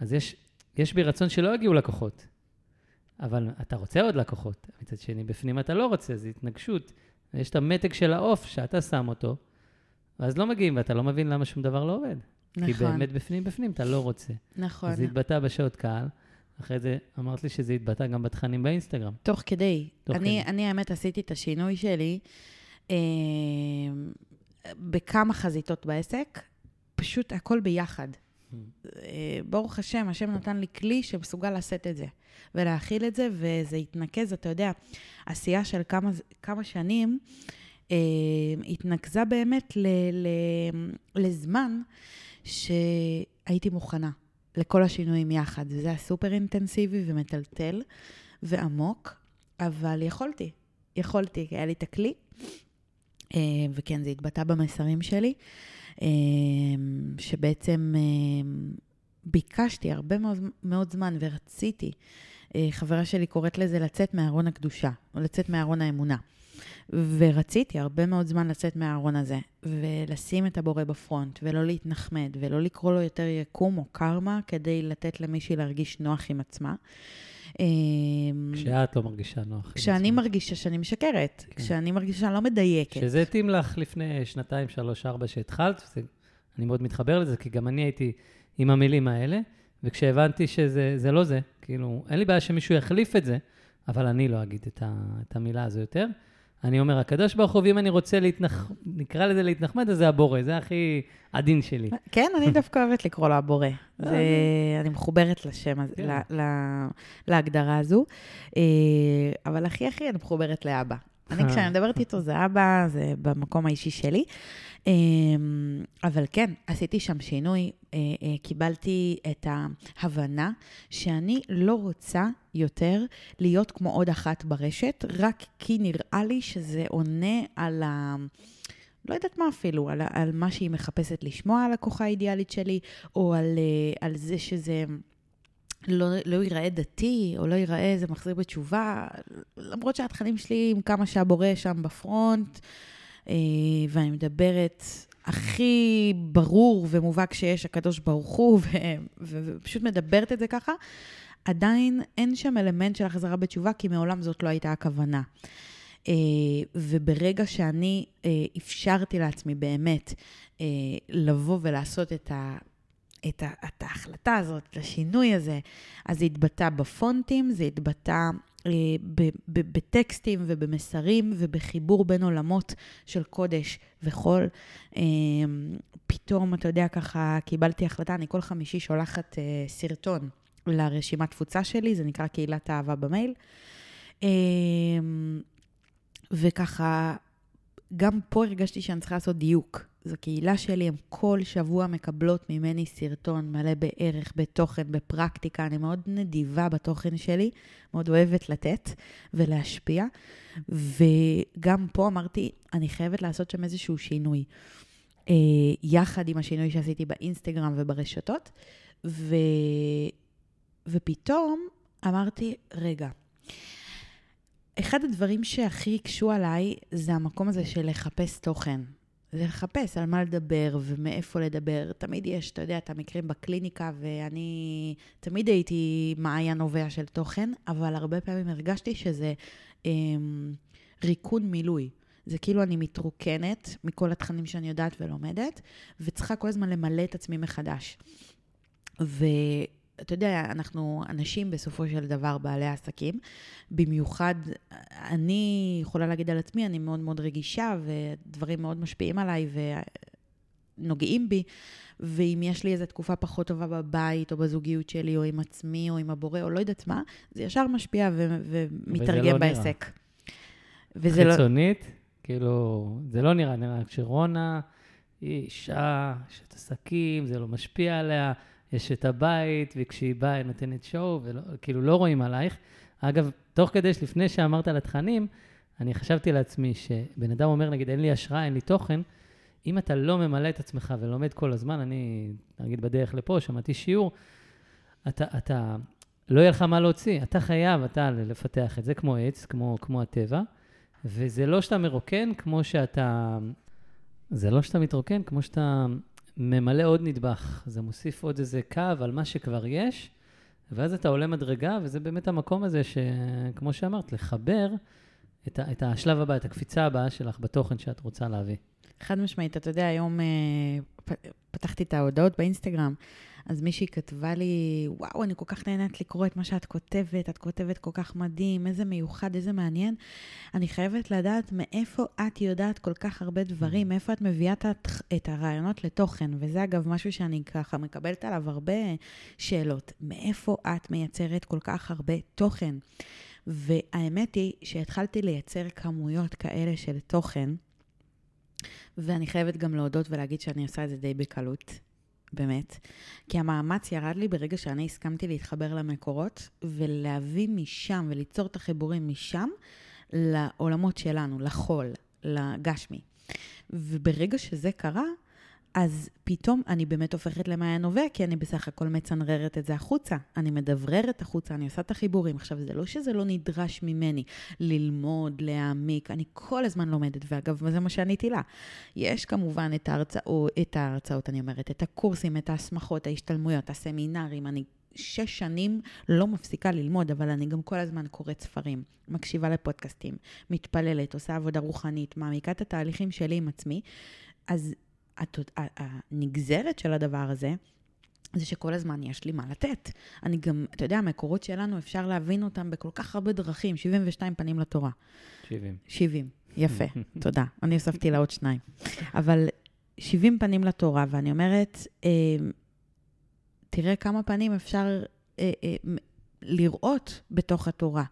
אז יש, יש בי רצון שלא יגיעו לקוחות. אבל אתה רוצה עוד לקוחות, מצד שני, בפנים אתה לא רוצה, זו התנגשות. יש את המתג של העוף שאתה שם אותו, ואז לא מגיעים, ואתה לא מבין למה שום דבר לא עובד. נכון. כי באמת בפנים בפנים אתה לא רוצה. נכון. זה התבטא בשעות קהל. אחרי זה אמרת לי שזה התבטא גם בתכנים באינסטגרם. תוך כדי. תוך אני, כדי. אני, האמת, עשיתי את השינוי שלי אה, בכמה חזיתות בעסק, פשוט הכל ביחד. אה, ברוך השם, השם נתן לי כלי שמסוגל לשאת את זה ולהכיל את זה, וזה התנקז, אתה יודע, עשייה של כמה, כמה שנים, התנקזה באמת ל, ל, לזמן שהייתי מוכנה לכל השינויים יחד. וזה היה סופר אינטנסיבי ומטלטל ועמוק, אבל יכולתי, יכולתי, היה לי את הכלי, אה, וכן, זה התבטא במסרים שלי. אמ, שבעצם אמ, ביקשתי הרבה מאוד, מאוד זמן ורציתי, אה, חברה שלי קוראת לזה לצאת מארון הקדושה, או לצאת מארון האמונה. ורציתי הרבה מאוד זמן לצאת מהארון הזה, ולשים את הבורא בפרונט, ולא להתנחמד, ולא לקרוא לו יותר יקום או קרמה, כדי לתת למישהי להרגיש נוח עם עצמה. אמ, כשאת לא מרגישה נוח. כשאני מרגישה שאני משקרת, כן. כשאני מרגישה שאני לא מדייקת. שזה התאים לך לפני שנתיים, שלוש, ארבע שהתחלת, וזה, אני מאוד מתחבר לזה, כי גם אני הייתי עם המילים האלה, וכשהבנתי שזה לא זה, כאילו, אין לי בעיה שמישהו יחליף את זה, אבל אני לא אגיד את, ה, את המילה הזו יותר. אני אומר, הקדוש ברוך הוא, ואם אני רוצה להתנח... נקרא לזה להתנחמד, אז זה הבורא, זה הכי עדין שלי. כן, אני דווקא אוהבת לקרוא לו הבורא. זה... אני מחוברת לשם כן. לה... להגדרה הזו. אה, אבל הכי הכי אני מחוברת לאבא. אני, כשאני מדברת איתו, זה אבא, זה במקום האישי שלי. אמ, אבל כן, עשיתי שם שינוי, אה, אה, קיבלתי את ההבנה שאני לא רוצה יותר להיות כמו עוד אחת ברשת, רק כי נראה לי שזה עונה על ה... לא יודעת מה אפילו, על, על מה שהיא מחפשת לשמוע על הכוחה האידיאלית שלי, או על, אה, על זה שזה... לא, לא ייראה דתי, או לא ייראה איזה מחזיר בתשובה, למרות שהתכנים שלי עם כמה שהבורא שם בפרונט, ואני מדברת הכי ברור ומובהק שיש הקדוש ברוך הוא, ופשוט מדברת את זה ככה, עדיין אין שם אלמנט של החזרה בתשובה, כי מעולם זאת לא הייתה הכוונה. אה, וברגע שאני אה, אפשרתי לעצמי באמת לבוא ולעשות את ה... את, ה, את ההחלטה הזאת, את השינוי הזה, אז זה התבטא בפונטים, זה התבטא אה, בטקסטים ובמסרים ובחיבור בין עולמות של קודש וחול. אה, פתאום, אתה יודע, ככה קיבלתי החלטה, אני כל חמישי שולחת אה, סרטון לרשימת תפוצה שלי, זה נקרא קהילת אהבה במייל. וככה, גם פה הרגשתי שאני צריכה לעשות דיוק. זו קהילה שלי, הן כל שבוע מקבלות ממני סרטון מלא בערך, בתוכן, בפרקטיקה. אני מאוד נדיבה בתוכן שלי, מאוד אוהבת לתת ולהשפיע. וגם פה אמרתי, אני חייבת לעשות שם איזשהו שינוי. אה, יחד עם השינוי שעשיתי באינסטגרם וברשתות. ו... ופתאום אמרתי, רגע, אחד הדברים שהכי הקשו עליי זה המקום הזה של לחפש תוכן. לחפש על מה לדבר ומאיפה לדבר. תמיד יש, אתה יודע, את המקרים בקליניקה, ואני תמיד הייתי מעיין נובע של תוכן, אבל הרבה פעמים הרגשתי שזה אה, ריקון מילוי. זה כאילו אני מתרוקנת מכל התכנים שאני יודעת ולומדת, וצריכה כל הזמן למלא את עצמי מחדש. ו... אתה יודע, אנחנו אנשים בסופו של דבר בעלי עסקים. במיוחד, אני יכולה להגיד על עצמי, אני מאוד מאוד רגישה, ודברים מאוד משפיעים עליי ונוגעים בי. ואם יש לי איזו תקופה פחות טובה בבית, או בזוגיות שלי, או עם עצמי, או עם הבורא, או לא יודעת מה, זה ישר משפיע ו- ומתרגם לא בעסק. וזה לא... חיצונית, כאילו, זה לא נראה, נראה כשרונה היא אישה, יש את עסקים, זה לא משפיע עליה. יש את הבית, וכשהיא באה היא נותנת שואו, וכאילו לא רואים עלייך. אגב, תוך כדי שלפני שאמרת על התכנים, אני חשבתי לעצמי שבן אדם אומר, נגיד, אין לי השראה, אין לי תוכן, אם אתה לא ממלא את עצמך ולומד כל הזמן, אני, נגיד, בדרך לפה, שמעתי שיעור, אתה, אתה, לא יהיה לך מה להוציא, אתה חייב, אתה, לפתח את זה כמו עץ, כמו, כמו הטבע, וזה לא שאתה מרוקן כמו שאתה, זה לא שאתה מתרוקן כמו שאתה ממלא עוד נדבך. זה מוסיף עוד איזה קו על מה שכבר יש, ואז אתה עולה מדרגה, וזה באמת המקום הזה שכמו שאמרת, לחבר את, ה, את השלב הבא, את הקפיצה הבאה שלך בתוכן שאת רוצה להביא. חד משמעית, אתה יודע, היום אה, פתחתי את ההודעות באינסטגרם, אז מישהי כתבה לי, וואו, אני כל כך נהנית לקרוא את מה שאת כותבת, את כותבת כל כך מדהים, איזה מיוחד, איזה מעניין. אני חייבת לדעת מאיפה את יודעת כל כך הרבה דברים, mm. מאיפה את מביאה את הרעיונות לתוכן, וזה אגב משהו שאני ככה מקבלת עליו הרבה שאלות. מאיפה את מייצרת כל כך הרבה תוכן? והאמת היא שהתחלתי לייצר כמויות כאלה של תוכן, ואני חייבת גם להודות ולהגיד שאני עושה את זה די בקלות. באמת, כי המאמץ ירד לי ברגע שאני הסכמתי להתחבר למקורות ולהביא משם וליצור את החיבורים משם לעולמות שלנו, לחול, לגשמי. וברגע שזה קרה, אז פתאום אני באמת הופכת למעיין הווה, כי אני בסך הכל מצנררת את זה החוצה. אני מדבררת החוצה, אני עושה את החיבורים. עכשיו, זה לא שזה לא נדרש ממני ללמוד, להעמיק, אני כל הזמן לומדת, ואגב, זה מה שעניתי לה. יש כמובן את ההרצאות, את ההרצאות, אני אומרת, את הקורסים, את ההסמכות, ההשתלמויות, הסמינרים, אני שש שנים לא מפסיקה ללמוד, אבל אני גם כל הזמן קוראת ספרים, מקשיבה לפודקאסטים, מתפללת, עושה עבודה רוחנית, מעמיקה את התהליכים שלי עם עצמי. אז הנגזרת של הדבר הזה, זה שכל הזמן יש לי מה לתת. אני גם, אתה יודע, המקורות שלנו, אפשר להבין אותם בכל כך הרבה דרכים, 72 פנים לתורה. 70. 70, יפה, תודה. אני הוספתי לה עוד שניים. אבל 70 פנים לתורה, ואני אומרת, אה, תראה כמה פנים אפשר אה, אה, לראות בתוך התורה.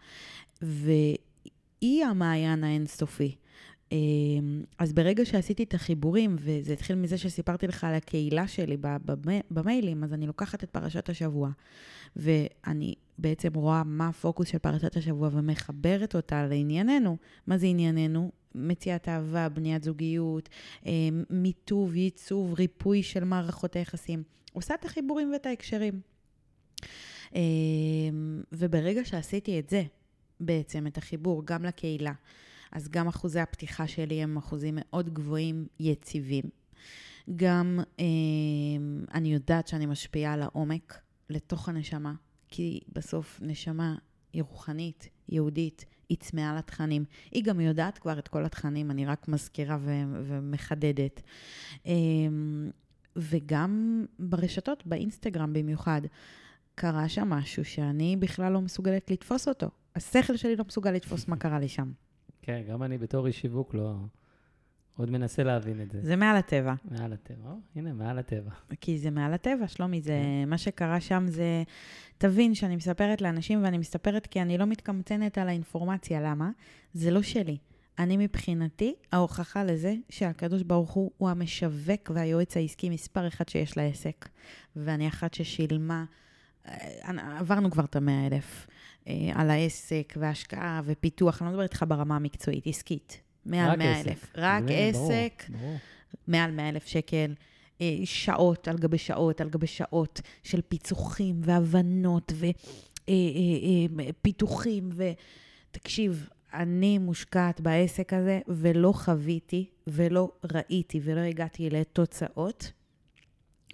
והיא המעיין האינסופי. אמ, אז ברגע שעשיתי את החיבורים, וזה התחיל מזה שסיפרתי לך על הקהילה שלי במיילים, אז אני לוקחת את פרשת השבוע, ואני בעצם רואה מה הפוקוס של פרשת השבוע ומחברת אותה לענייננו. מה זה ענייננו? מציאת אהבה, בניית זוגיות, אמ, מיטוב, ייצוב, ריפוי של מערכות היחסים. עושה את החיבורים ואת ההקשרים. אמ, וברגע שעשיתי את זה, בעצם, את החיבור גם לקהילה, אז גם אחוזי הפתיחה שלי הם אחוזים מאוד גבוהים, יציבים. גם אה, אני יודעת שאני משפיעה על העומק, לתוך הנשמה, כי בסוף נשמה היא רוחנית, יהודית, היא צמאה לתכנים. היא גם יודעת כבר את כל התכנים, אני רק מזכירה ו- ומחדדת. אה, וגם ברשתות, באינסטגרם במיוחד, קרה שם משהו שאני בכלל לא מסוגלת לתפוס אותו. השכל שלי לא מסוגל לתפוס מה קרה לי שם. כן, גם אני בתור איש שיווק לא... עוד מנסה להבין את זה. זה מעל הטבע. מעל הטבע, או, הנה, מעל הטבע. כי זה מעל הטבע, שלומי, זה... כן. מה שקרה שם זה... תבין שאני מספרת לאנשים, ואני מספרת כי אני לא מתקמצנת על האינפורמציה. למה? זה לא שלי. אני מבחינתי, ההוכחה לזה שהקדוש ברוך הוא הוא המשווק והיועץ העסקי מספר אחד שיש לעסק. ואני אחת ששילמה, אה, עברנו כבר את המאה אלף. אה, על העסק והשקעה ופיתוח, אני לא מדברת איתך ברמה המקצועית, עסקית. מעל 100 אלף. רק עסק. מעל 100 אלף שקל. אה, שעות על גבי שעות על גבי שעות של פיצוחים והבנות ופיתוחים. אה, ותקשיב, אני מושקעת בעסק הזה ולא חוויתי ולא ראיתי ולא הגעתי לתוצאות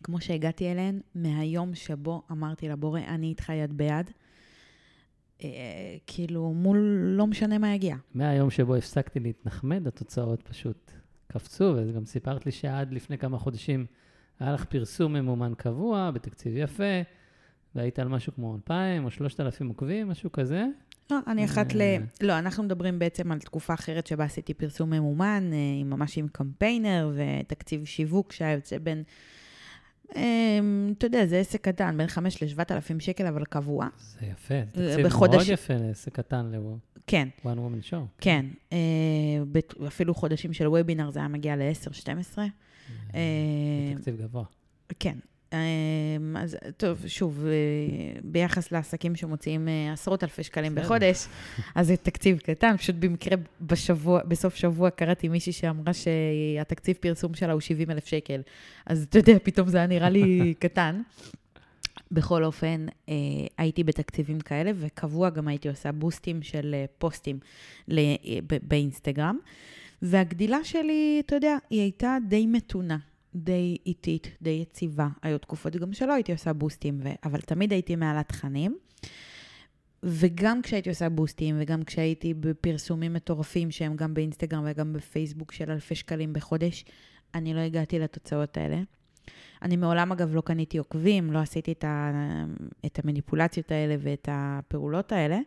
כמו שהגעתי אליהן מהיום שבו אמרתי לבורא, אני איתך יד ביד. אה, כאילו, מול לא משנה מה יגיע. מהיום שבו הפסקתי להתנחמד, התוצאות פשוט קפצו, וגם סיפרת לי שעד לפני כמה חודשים היה לך פרסום ממומן קבוע, בתקציב יפה, והיית על משהו כמו 2,000 או 3,000 עוקבים, משהו כזה. לא, אני אחת ל... אה. לא, אנחנו מדברים בעצם על תקופה אחרת שבה עשיתי פרסום ממומן, אה, ממש עם קמפיינר ותקציב שיווק שהיה יוצא בין אתה יודע, זה עסק קטן, בין 5 ל-7,000 שקל, אבל קבוע. זה יפה, זה תקציב בחודש... מאוד יפה לעסק קטן ל... כן. one woman show. כן, אה, אפילו חודשים של וובינר זה היה מגיע ל-10-12. אה, תקציב גבוה. כן, אמ, אז טוב, שוב, אה, ביחס לעסקים שמוציאים אה, עשרות אלפי שקלים בחודש, אז זה תקציב קטן. פשוט במקרה בשבוע, בסוף שבוע קראתי מישהי שאמרה שהתקציב פרסום שלה הוא 70 אלף שקל. אז אתה יודע, פתאום זה היה נראה לי קטן. בכל אופן, אה, הייתי בתקציבים כאלה, וקבוע גם הייתי עושה בוסטים של פוסטים באינסטגרם. והגדילה שלי, אתה יודע, היא הייתה די מתונה. די איטית, די יציבה. היו תקופות גם שלא הייתי עושה בוסטים, ו... אבל תמיד הייתי מעל התכנים. וגם כשהייתי עושה בוסטים, וגם כשהייתי בפרסומים מטורפים, שהם גם באינסטגרם וגם בפייסבוק של אלפי שקלים בחודש, אני לא הגעתי לתוצאות האלה. אני מעולם, אגב, לא קניתי עוקבים, לא עשיתי את, ה... את המניפולציות האלה ואת הפעולות האלה.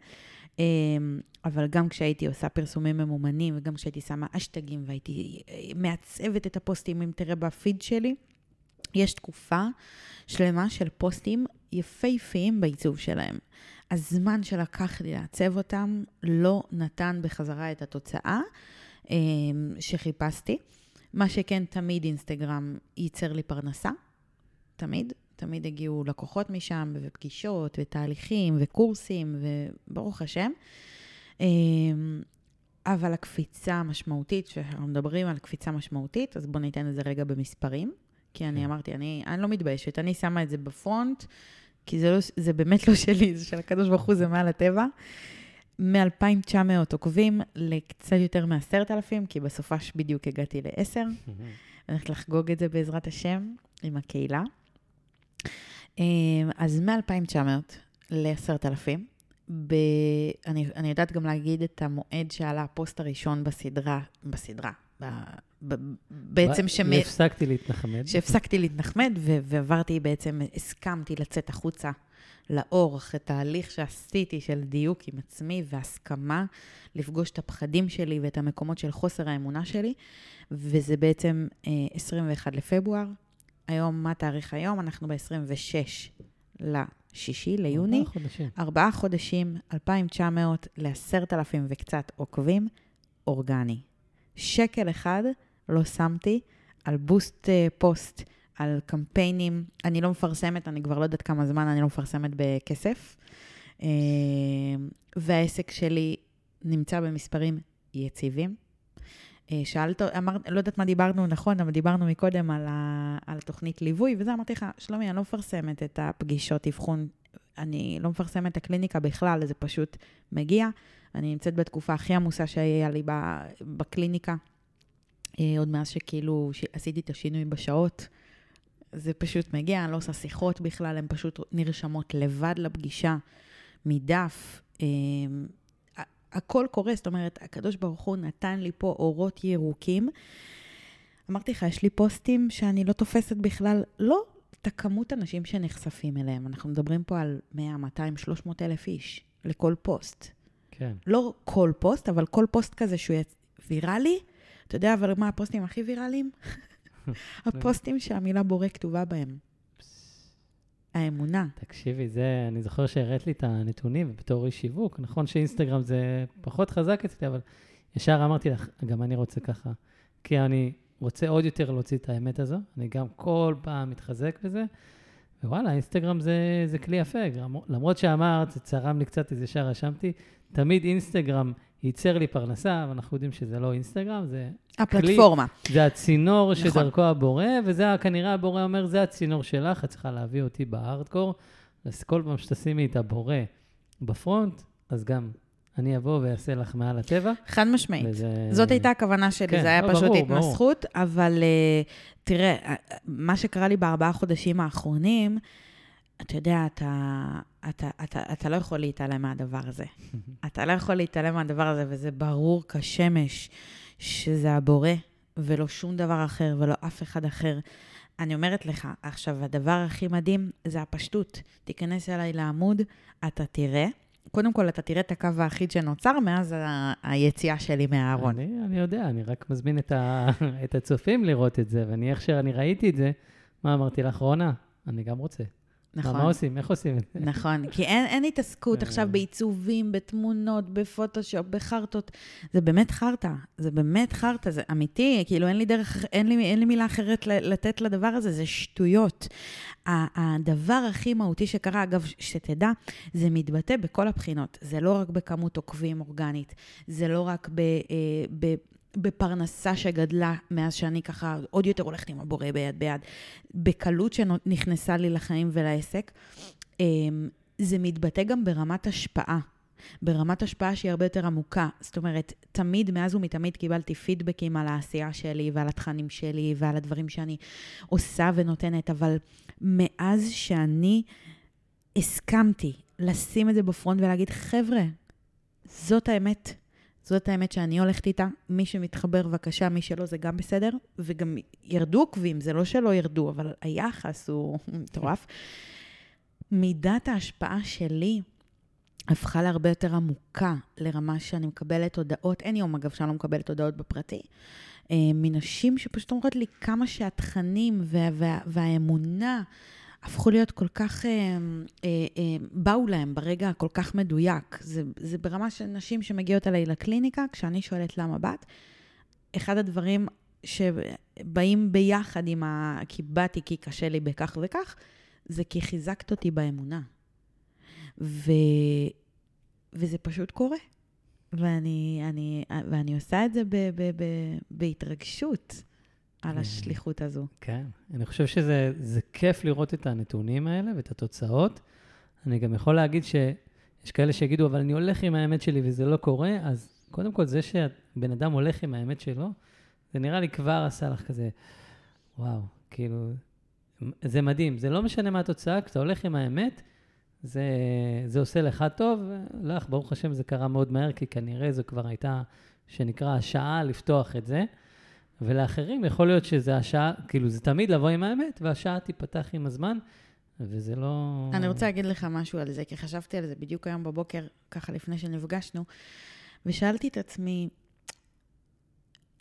אמ, אבל גם כשהייתי עושה פרסומים ממומנים, וגם כשהייתי שמה אשטגים והייתי אה, מעצבת את הפוסטים, אם תראה בפיד שלי, יש תקופה שלמה של פוסטים יפהפיים בעיצוב שלהם. הזמן שלקח לי לעצב אותם לא נתן בחזרה את התוצאה אמ, שחיפשתי. מה שכן, תמיד אינסטגרם ייצר לי פרנסה, תמיד. תמיד הגיעו לקוחות משם, ופגישות, ותהליכים, וקורסים, וברוך השם. אמ, אבל הקפיצה המשמעותית, כשאנחנו מדברים על קפיצה משמעותית, אז בואו ניתן את זה רגע במספרים, כי אני כן. אמרתי, אני, אני לא מתביישת, אני שמה את זה בפרונט, כי זה, לא, זה באמת לא שלי, זה של הקדוש ברוך הוא, זה מעל הטבע. מ-2,900 עוקבים לקצת יותר מ-10,000, כי בסופש בדיוק הגעתי ל-10. אני הולכת לחגוג את זה בעזרת השם עם הקהילה. אמ, אז מ-2,900 ל-10,000. ב... אני, אני יודעת גם להגיד את המועד שעלה הפוסט הראשון בסדרה, בסדרה, ב, ב, בעצם שמ... והפסקתי להתנחמד. שהפסקתי להתנחמד ו- ועברתי בעצם, הסכמתי לצאת החוצה לאור, אחרי תהליך שעשיתי של דיוק עם עצמי והסכמה לפגוש את הפחדים שלי ואת המקומות של חוסר האמונה שלי, וזה בעצם אה, 21 לפברואר. היום, מה התאריך היום? אנחנו ב-26 לשישי, ליוני. ארבעה חודשים. ארבעה חודשים, 2,900 ל-10,000 וקצת עוקבים, אורגני. שקל אחד לא שמתי על בוסט אה, פוסט, על קמפיינים. אני לא מפרסמת, אני כבר לא יודעת כמה זמן אני לא מפרסמת בכסף. אה, והעסק שלי נמצא במספרים יציבים. אה, שאלת, אמרת, לא יודעת מה דיברנו נכון, אבל דיברנו מקודם על, ה, על תוכנית ליווי, וזה אמרתי לך, שלומי, אני לא מפרסמת את הפגישות אבחון, אני לא מפרסמת את הקליניקה בכלל, זה פשוט מגיע. אני נמצאת בתקופה הכי עמוסה שהיה לי בקליניקה, אה, עוד מאז שכאילו עשיתי את השינוי בשעות. זה פשוט מגיע, אני לא עושה שיחות בכלל, הן פשוט נרשמות לבד לפגישה, מדף. הכל קורה, זאת אומרת, הקדוש ברוך הוא נתן לי פה אורות ירוקים. אמרתי לך, יש לי פוסטים שאני לא תופסת בכלל, לא את הכמות אנשים שנחשפים אליהם. אנחנו מדברים פה על 100, 200, 300 אלף איש לכל פוסט. כן. לא כל פוסט, אבל כל פוסט כזה שהוא יצ... ויראלי. אתה יודע, אבל מה הפוסטים הכי ויראליים? הפוסטים שהמילה בורא כתובה בהם. האמונה. תקשיבי, זה, אני זוכר שהראית לי את הנתונים, ובתור איש שיווק, נכון שאינסטגרם זה פחות חזק אצלי, אבל ישר אמרתי לך, גם אני רוצה ככה. כי אני רוצה עוד יותר להוציא את האמת הזו, אני גם כל פעם מתחזק בזה, ווואלה, אינסטגרם זה, זה כלי יפה. למ- למרות שאמרת, זה צרם לי קצת, אז ישר רשמתי, תמיד אינסטגרם ייצר לי פרנסה, אבל אנחנו יודעים שזה לא אינסטגרם, זה הפלטפורמה. זה הצינור נכון. שדרכו הבורא, וזה כנראה הבורא אומר, זה הצינור שלך, את צריכה להביא אותי בהארדקור. אז כל פעם שתשימי את הבורא בפרונט, אז גם אני אבוא ואעשה לך מעל הטבע. חד משמעית. וזה... זאת הייתה הכוונה שלי, כן, זה היה לא, פשוט ברור, ברור. התנסחות, אבל uh, תראה, uh, מה שקרה לי בארבעה חודשים האחרונים, אתה יודע, אתה, אתה, אתה, אתה לא יכול להתעלם מהדבר הזה. אתה לא יכול להתעלם מהדבר הזה, וזה ברור כשמש שזה הבורא, ולא שום דבר אחר, ולא אף אחד אחר. אני אומרת לך, עכשיו, הדבר הכי מדהים זה הפשטות. תיכנס אליי לעמוד, אתה תראה. קודם כל, אתה תראה את הקו האחיד שנוצר מאז ה- היציאה שלי מהארון. אני, אני יודע, אני רק מזמין את, ה, את הצופים לראות את זה, ואני, איך שאני ראיתי את זה, מה אמרתי לך, רונה? אני גם רוצה. נכון. מה, עושים? איך עושים את זה? נכון, כי אין, אין התעסקות אה. עכשיו בעיצובים, בתמונות, בפוטושופ, בחרטות. זה באמת חרטא, זה באמת חרטא, זה אמיתי, כאילו אין לי דרך, אין לי, אין לי מילה אחרת לתת לדבר הזה, זה שטויות. הדבר הכי מהותי שקרה, אגב, שתדע, זה מתבטא בכל הבחינות. זה לא רק בכמות עוקבים אורגנית, זה לא רק ב... אה, ב בפרנסה שגדלה מאז שאני ככה עוד יותר הולכת עם הבורא ביד ביד, בקלות שנכנסה לי לחיים ולעסק. אמ, זה מתבטא גם ברמת השפעה. ברמת השפעה שהיא הרבה יותר עמוקה. זאת אומרת, תמיד, מאז ומתמיד קיבלתי פידבקים על העשייה שלי ועל התכנים שלי ועל הדברים שאני עושה ונותנת, אבל מאז שאני הסכמתי לשים את זה בפרונט ולהגיד, חבר'ה, זאת האמת. זאת האמת שאני הולכת איתה. מי שמתחבר, בבקשה, מי שלא, זה גם בסדר. וגם ירדו עוקבים, זה לא שלא ירדו, אבל היחס הוא מטורף. מידת ההשפעה שלי הפכה להרבה יותר עמוקה, לרמה שאני מקבלת הודעות, אין יום אגב שאני לא מקבלת הודעות בפרטי, אה, מנשים שפשוט אומרות לי כמה שהתכנים וה, וה, והאמונה הפכו להיות כל כך, אה, אה, אה, באו להם ברגע הכל כך מדויק. זה, זה ברמה של נשים שמגיעות אליי לקליניקה, כשאני שואלת למה באת, אחד הדברים שבאים ביחד עם ה... כי באתי כי קשה לי בכך וכך, זה כי חיזקת אותי באמונה. ו... וזה פשוט קורה. ואני, אני, ואני עושה את זה ב, ב, ב, בהתרגשות. על השליחות הזו. כן, אני חושב שזה זה כיף לראות את הנתונים האלה ואת התוצאות. אני גם יכול להגיד שיש כאלה שיגידו, אבל אני הולך עם האמת שלי וזה לא קורה, אז קודם כל, זה שבן אדם הולך עם האמת שלו, זה נראה לי כבר עשה לך כזה, וואו, כאילו, זה מדהים. זה לא משנה מה התוצאה, כשאתה הולך עם האמת, זה, זה עושה לך טוב. לך, ברוך השם, זה קרה מאוד מהר, כי כנראה זו כבר הייתה, שנקרא, השעה לפתוח את זה. ולאחרים יכול להיות שזה השעה, כאילו, זה תמיד לבוא עם האמת, והשעה תיפתח עם הזמן, וזה לא... אני רוצה להגיד לך משהו על זה, כי חשבתי על זה בדיוק היום בבוקר, ככה לפני שנפגשנו, ושאלתי את עצמי,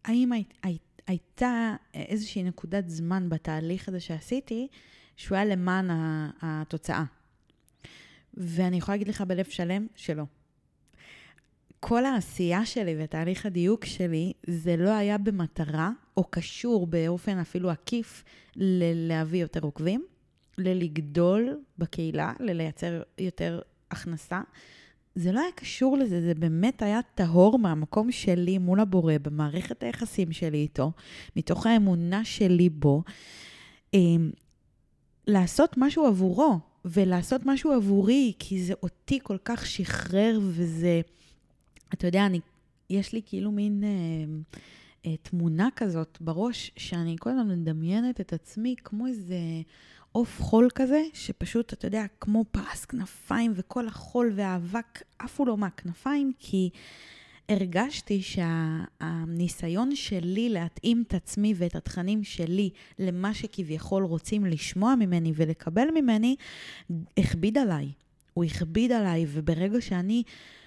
האם היית, היית, הייתה איזושהי נקודת זמן בתהליך הזה שעשיתי, שהוא היה למען התוצאה? ואני יכולה להגיד לך בלב שלם שלא. כל העשייה שלי ותהליך הדיוק שלי, זה לא היה במטרה, או קשור באופן אפילו עקיף, ללהביא יותר עוקבים, ללגדול בקהילה, ללייצר יותר הכנסה. זה לא היה קשור לזה, זה באמת היה טהור מהמקום שלי מול הבורא, במערכת היחסים שלי איתו, מתוך האמונה שלי בו, אמ, לעשות משהו עבורו, ולעשות משהו עבורי, כי זה אותי כל כך שחרר, וזה, אתה יודע, אני, יש לי כאילו מין אה, אה, תמונה כזאת בראש, שאני כל הזמן מדמיינת את עצמי כמו איזה עוף חול כזה, שפשוט, אתה יודע, כמו פרס כנפיים, וכל החול והאבק עפו לו מהכנפיים, כי הרגשתי שהניסיון שלי להתאים את עצמי ואת התכנים שלי למה שכביכול רוצים לשמוע ממני ולקבל ממני, הכביד עליי. הוא הכביד עליי, וברגע שאני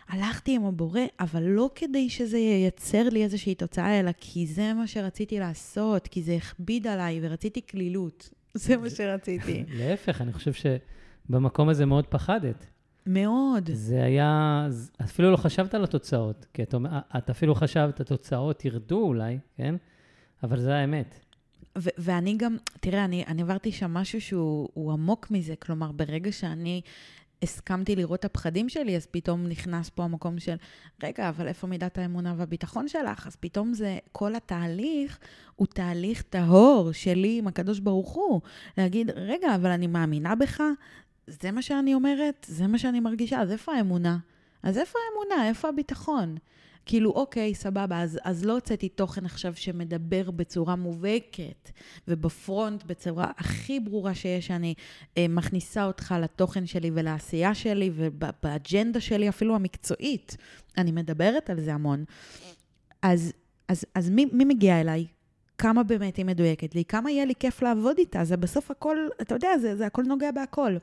הלכתי עם הבורא, אבל לא כדי שזה ייצר לי איזושהי תוצאה, אלא כי זה מה שרציתי לעשות, כי זה הכביד עליי ורציתי כלילות. זה מה שרציתי. להפך, אני חושב שבמקום הזה מאוד פחדת. מאוד. זה היה, אפילו לא חשבת על התוצאות, כי את, את אפילו חשבת, התוצאות ירדו אולי, כן? אבל זה האמת. ו- ואני גם, תראה, אני, אני עברתי שם משהו שהוא עמוק מזה, כלומר, ברגע שאני הסכמתי לראות את הפחדים שלי, אז פתאום נכנס פה המקום של, רגע, אבל איפה מידת האמונה והביטחון שלך? אז פתאום זה, כל התהליך הוא תהליך טהור שלי עם הקדוש ברוך הוא. להגיד, רגע, אבל אני מאמינה בך, זה מה שאני אומרת, זה מה שאני מרגישה, אז איפה האמונה? אז איפה האמונה? איפה הביטחון? כאילו, אוקיי, סבבה, אז, אז לא הוצאתי תוכן עכשיו שמדבר בצורה מובהקת ובפרונט בצורה הכי ברורה שיש, שאני אה, מכניסה אותך לתוכן שלי ולעשייה שלי ובאג'נדה שלי, אפילו המקצועית. אני מדברת על זה המון. אז, אז, אז מי, מי מגיע אליי? כמה באמת היא מדויקת לי? כמה יהיה לי כיף לעבוד איתה? זה בסוף הכל, אתה יודע, זה, זה הכל נוגע בהכל.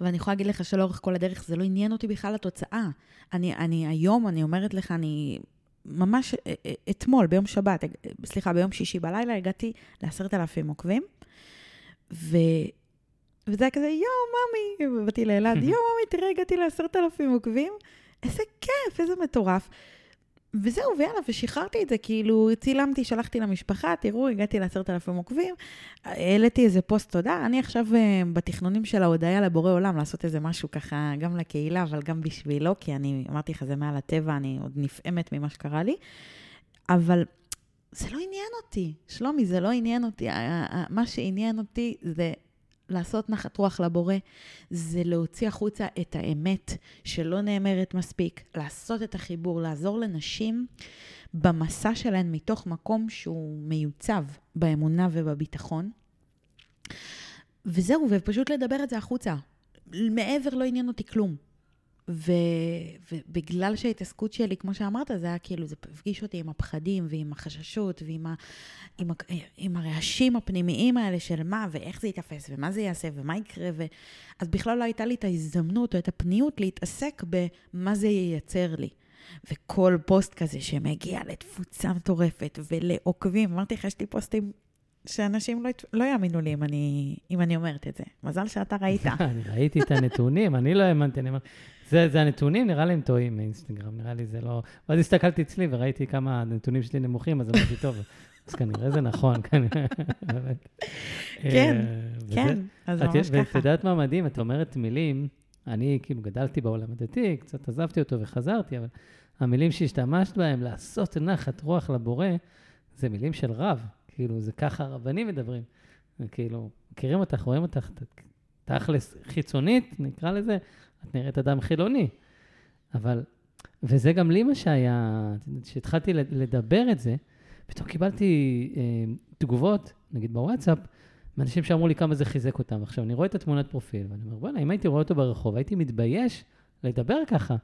אבל אני יכולה להגיד לך שלאורך כל הדרך זה לא עניין אותי בכלל התוצאה. אני, אני היום, אני אומרת לך, אני ממש אה, אה, אתמול, ביום שבת, אה, סליחה, ביום שישי בלילה, הגעתי לעשרת אלפים עוקבים, ו... וזה היה כזה, יואו, ממי, ובאתי לאלעד, יואו, ממי, תראה, הגעתי לעשרת אלפים עוקבים, איזה כיף, איזה מטורף. וזהו, ויאללה, ושחררתי את זה, כאילו, צילמתי, שלחתי למשפחה, תראו, הגעתי לעשרת אלפים עוקבים, העליתי איזה פוסט תודה, אני עכשיו אה, בתכנונים של ההודיה לבורא עולם, לעשות איזה משהו ככה, גם לקהילה, אבל גם בשבילו, כי אני, אמרתי לך, זה מעל הטבע, אני עוד נפעמת ממה שקרה לי, אבל זה לא עניין אותי, שלומי, זה לא עניין אותי, מה שעניין אותי זה לעשות נחת רוח לבורא, זה להוציא החוצה את האמת שלא נאמרת מספיק, לעשות את החיבור, לעזור לנשים במסע שלהן מתוך מקום שהוא מיוצב באמונה ובביטחון. וזהו, ופשוט לדבר את זה החוצה. מעבר לא עניין אותי כלום. ו, ובגלל שההתעסקות שלי, כמו שאמרת, זה היה כאילו, זה הפגיש אותי עם הפחדים ועם החששות ועם ה, עם, ה, עם הרעשים הפנימיים האלה של מה ואיך זה ייתפס ומה זה יעשה ומה יקרה. ו... אז בכלל לא הייתה לי את ההזדמנות או את הפניות להתעסק במה זה ייצר לי. וכל פוסט כזה שמגיע לתפוצה מטורפת ולעוקבים, אמרתי לך, יש לי פוסטים שאנשים לא, לא יאמינו לי אם אני, אם אני אומרת את זה. מזל שאתה ראית. אני ראיתי את הנתונים, אני לא האמנתי, אני אומר, זה, זה הנתונים, נראה לי הם טועים מאינסטגרם, נראה לי זה לא... ואז הסתכלתי אצלי וראיתי כמה הנתונים שלי נמוכים, אז אמרתי, טוב, אז כנראה זה נכון, כנראה, כן, אה, כן, אז ממש ככה. ואת יודעת מה מדהים? את אומרת מילים, אני כאילו גדלתי בעולם הדתי, קצת עזבתי אותו וחזרתי, אבל המילים שהשתמשת בהם, לעשות נחת רוח לבורא, זה מילים של רב. כאילו, זה ככה הרבנים מדברים. כאילו, מכירים אותך, רואים אותך, תכלס חיצונית, נקרא לזה, את נראית אדם חילוני. אבל, וזה גם לי מה שהיה, כשהתחלתי לדבר את זה, פתאום קיבלתי אה, תגובות, נגיד בוואטסאפ, מאנשים שאמרו לי כמה זה חיזק אותם. עכשיו, אני רואה את התמונת פרופיל, ואני אומר, בוא'נה, אם הייתי רואה אותו ברחוב, הייתי מתבייש לדבר ככה.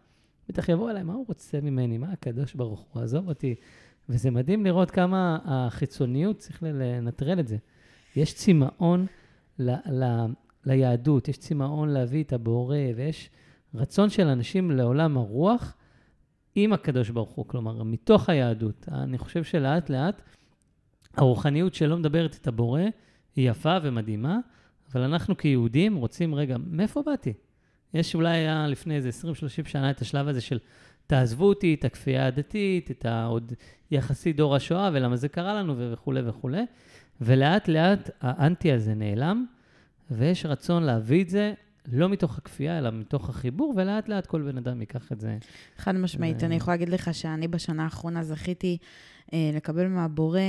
בטח יבוא אליי, מה הוא רוצה ממני? מה הקדוש ברוך הוא? עזוב אותי. וזה מדהים לראות כמה החיצוניות, צריך לנטרל את זה. יש צמאון ל, ל, ליהדות, יש צמאון להביא את הבורא, ויש רצון של אנשים לעולם הרוח עם הקדוש ברוך הוא, כלומר, מתוך היהדות. אני חושב שלאט לאט הרוחניות שלא מדברת את הבורא היא יפה ומדהימה, אבל אנחנו כיהודים רוצים, רגע, מאיפה באתי? יש אולי היה לפני איזה 20-30 שנה את השלב הזה של תעזבו אותי, את הכפייה הדתית, את העוד יחסי דור השואה ולמה זה קרה לנו וכולי וכולי. ולאט לאט האנטי הזה נעלם, ויש רצון להביא את זה לא מתוך הכפייה, אלא מתוך החיבור, ולאט לאט כל בן אדם ייקח את זה. חד משמעית, ו... אני יכולה להגיד לך שאני בשנה האחרונה זכיתי אה, לקבל מהבורא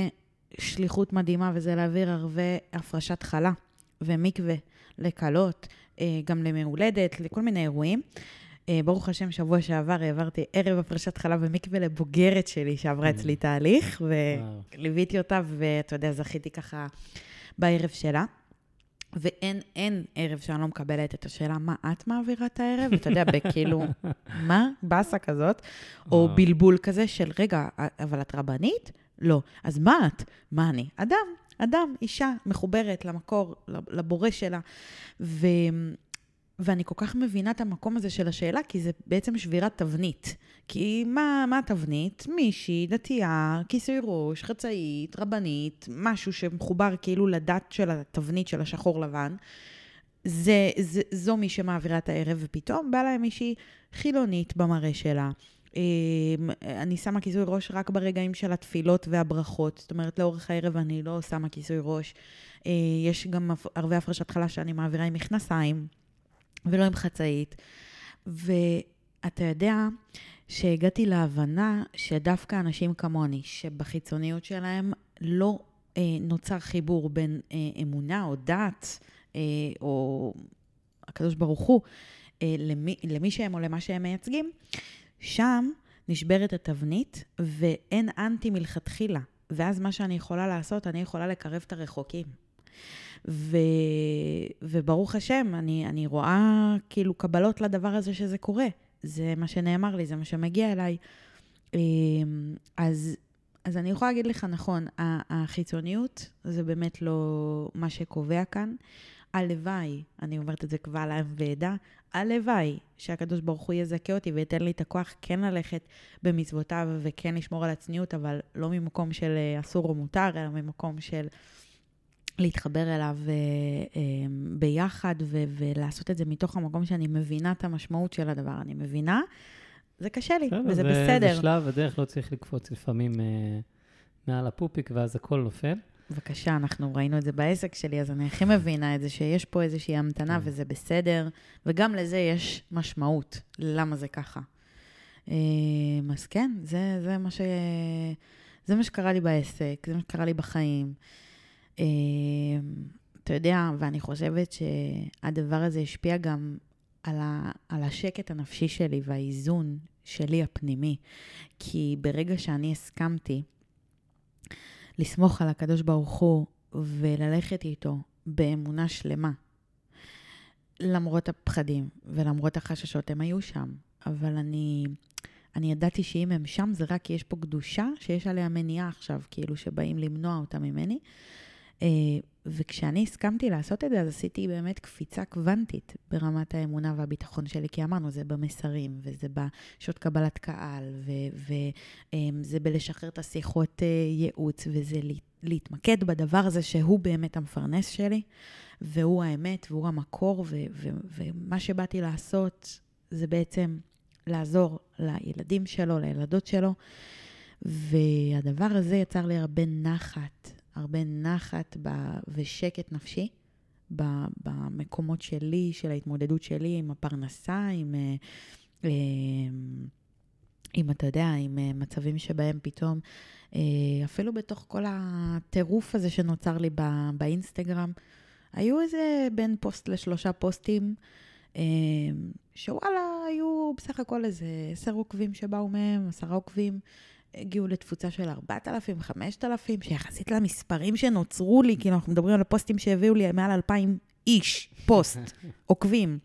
שליחות מדהימה, וזה להעביר ערבי הפרשת חלה ומקווה לכלות, אה, גם למהולדת, לכל מיני אירועים. אה, ברוך השם, שבוע שעבר העברתי ערב הפרשת חלה ומקווה לבוגרת שלי שעברה אצלי תהליך, וליוויתי אותה, ואתה יודע, זכיתי ככה בערב שלה. ואין אין ערב שאני לא מקבלת את השאלה, מה את מעבירה את הערב? אתה יודע, בכאילו, מה? באסה כזאת, או בלבול כזה של, רגע, אבל את רבנית? לא. אז מה את? מה אני? אדם, אדם, אישה מחוברת למקור, לבורא שלה. ו... ואני כל כך מבינה את המקום הזה של השאלה, כי זה בעצם שבירת תבנית. כי מה, מה התבנית? מישהי, דתייה, כיסוי ראש, חצאית, רבנית, משהו שמחובר כאילו לדת של התבנית של השחור לבן. זה, זה, זו מי שמעבירה את הערב, ופתאום באה להם מישהי חילונית במראה שלה. אמ, אני שמה כיסוי ראש רק ברגעים של התפילות והברכות. זאת אומרת, לאורך הערב אני לא שמה כיסוי ראש. אה, יש גם ערבי הפרשת חלה שאני מעבירה עם מכנסיים. ולא עם חצאית. ואתה יודע שהגעתי להבנה שדווקא אנשים כמוני, שבחיצוניות שלהם לא אה, נוצר חיבור בין אה, אמונה או דת, אה, או הקדוש ברוך הוא, אה, למי, למי שהם או למה שהם מייצגים, שם נשברת התבנית ואין אנטי מלכתחילה. ואז מה שאני יכולה לעשות, אני יכולה לקרב את הרחוקים. ו, וברוך השם, אני, אני רואה כאילו קבלות לדבר הזה שזה קורה. זה מה שנאמר לי, זה מה שמגיע אליי. אמ, אז, אז אני יכולה להגיד לך, נכון, החיצוניות זה באמת לא מה שקובע כאן. הלוואי, אני אומרת את זה קבל עם ועדה, הלוואי שהקדוש ברוך הוא יזכה אותי וייתן לי את הכוח כן ללכת במצוותיו וכן לשמור על הצניעות, אבל לא ממקום של אה, אסור או מותר, אלא ממקום של להתחבר אליו אה, אה, ביחד ו- ולעשות את זה מתוך המקום שאני מבינה את המשמעות של הדבר. אני מבינה, זה קשה לי, בסדר, וזה בסדר. זה שלב, הדרך לא צריך לקפוץ לפעמים אה, מעל הפופיק ואז הכל נופל. בבקשה, אנחנו ראינו את זה בעסק שלי, אז אני הכי מבינה את זה, שיש פה איזושהי המתנה כן. וזה בסדר, וגם לזה יש משמעות, למה זה ככה. אז כן, זה, זה, מה ש... זה מה שקרה לי בעסק, זה מה שקרה לי בחיים. אמ, אתה יודע, ואני חושבת שהדבר הזה השפיע גם על, ה, על השקט הנפשי שלי והאיזון שלי הפנימי. כי ברגע שאני הסכמתי לסמוך על הקדוש ברוך הוא וללכת איתו באמונה שלמה, למרות הפחדים ולמרות החששות, הם היו שם, אבל אני, אני ידעתי שאם הם שם זה רק כי יש פה קדושה שיש עליה מניעה עכשיו, כאילו שבאים למנוע אותה ממני. אה, וכשאני הסכמתי לעשות את זה, אז עשיתי באמת קפיצה קוונטית ברמת האמונה והביטחון שלי, כי אמרנו, זה במסרים, וזה בשעות קבלת קהל, וזה אה, בלשחרר את השיחות אה, ייעוץ, וזה להתמקד בדבר הזה שהוא באמת המפרנס שלי, והוא האמת, והוא המקור, ומה שבאתי לעשות זה בעצם לעזור לילדים שלו, לילדות שלו, והדבר הזה יצר לי הרבה נחת הרבה נחת ב... ושקט נפשי ב... במקומות שלי, של ההתמודדות שלי עם הפרנסה, עם, אה, אה, עם, אתה יודע, עם אה, מצבים שבהם פתאום, אה, אפילו בתוך כל הטירוף הזה שנוצר לי בא, באינסטגרם, היו איזה בין פוסט לשלושה פוסטים, אה, שוואלה, היו בסך הכל איזה עשר עוקבים שבאו מהם, עשרה עוקבים. הגיעו לתפוצה של 4,000, 5,000, שיחסית למספרים שנוצרו לי, כאילו אנחנו מדברים על הפוסטים שהביאו לי מעל 2,000 איש, פוסט, עוקבים.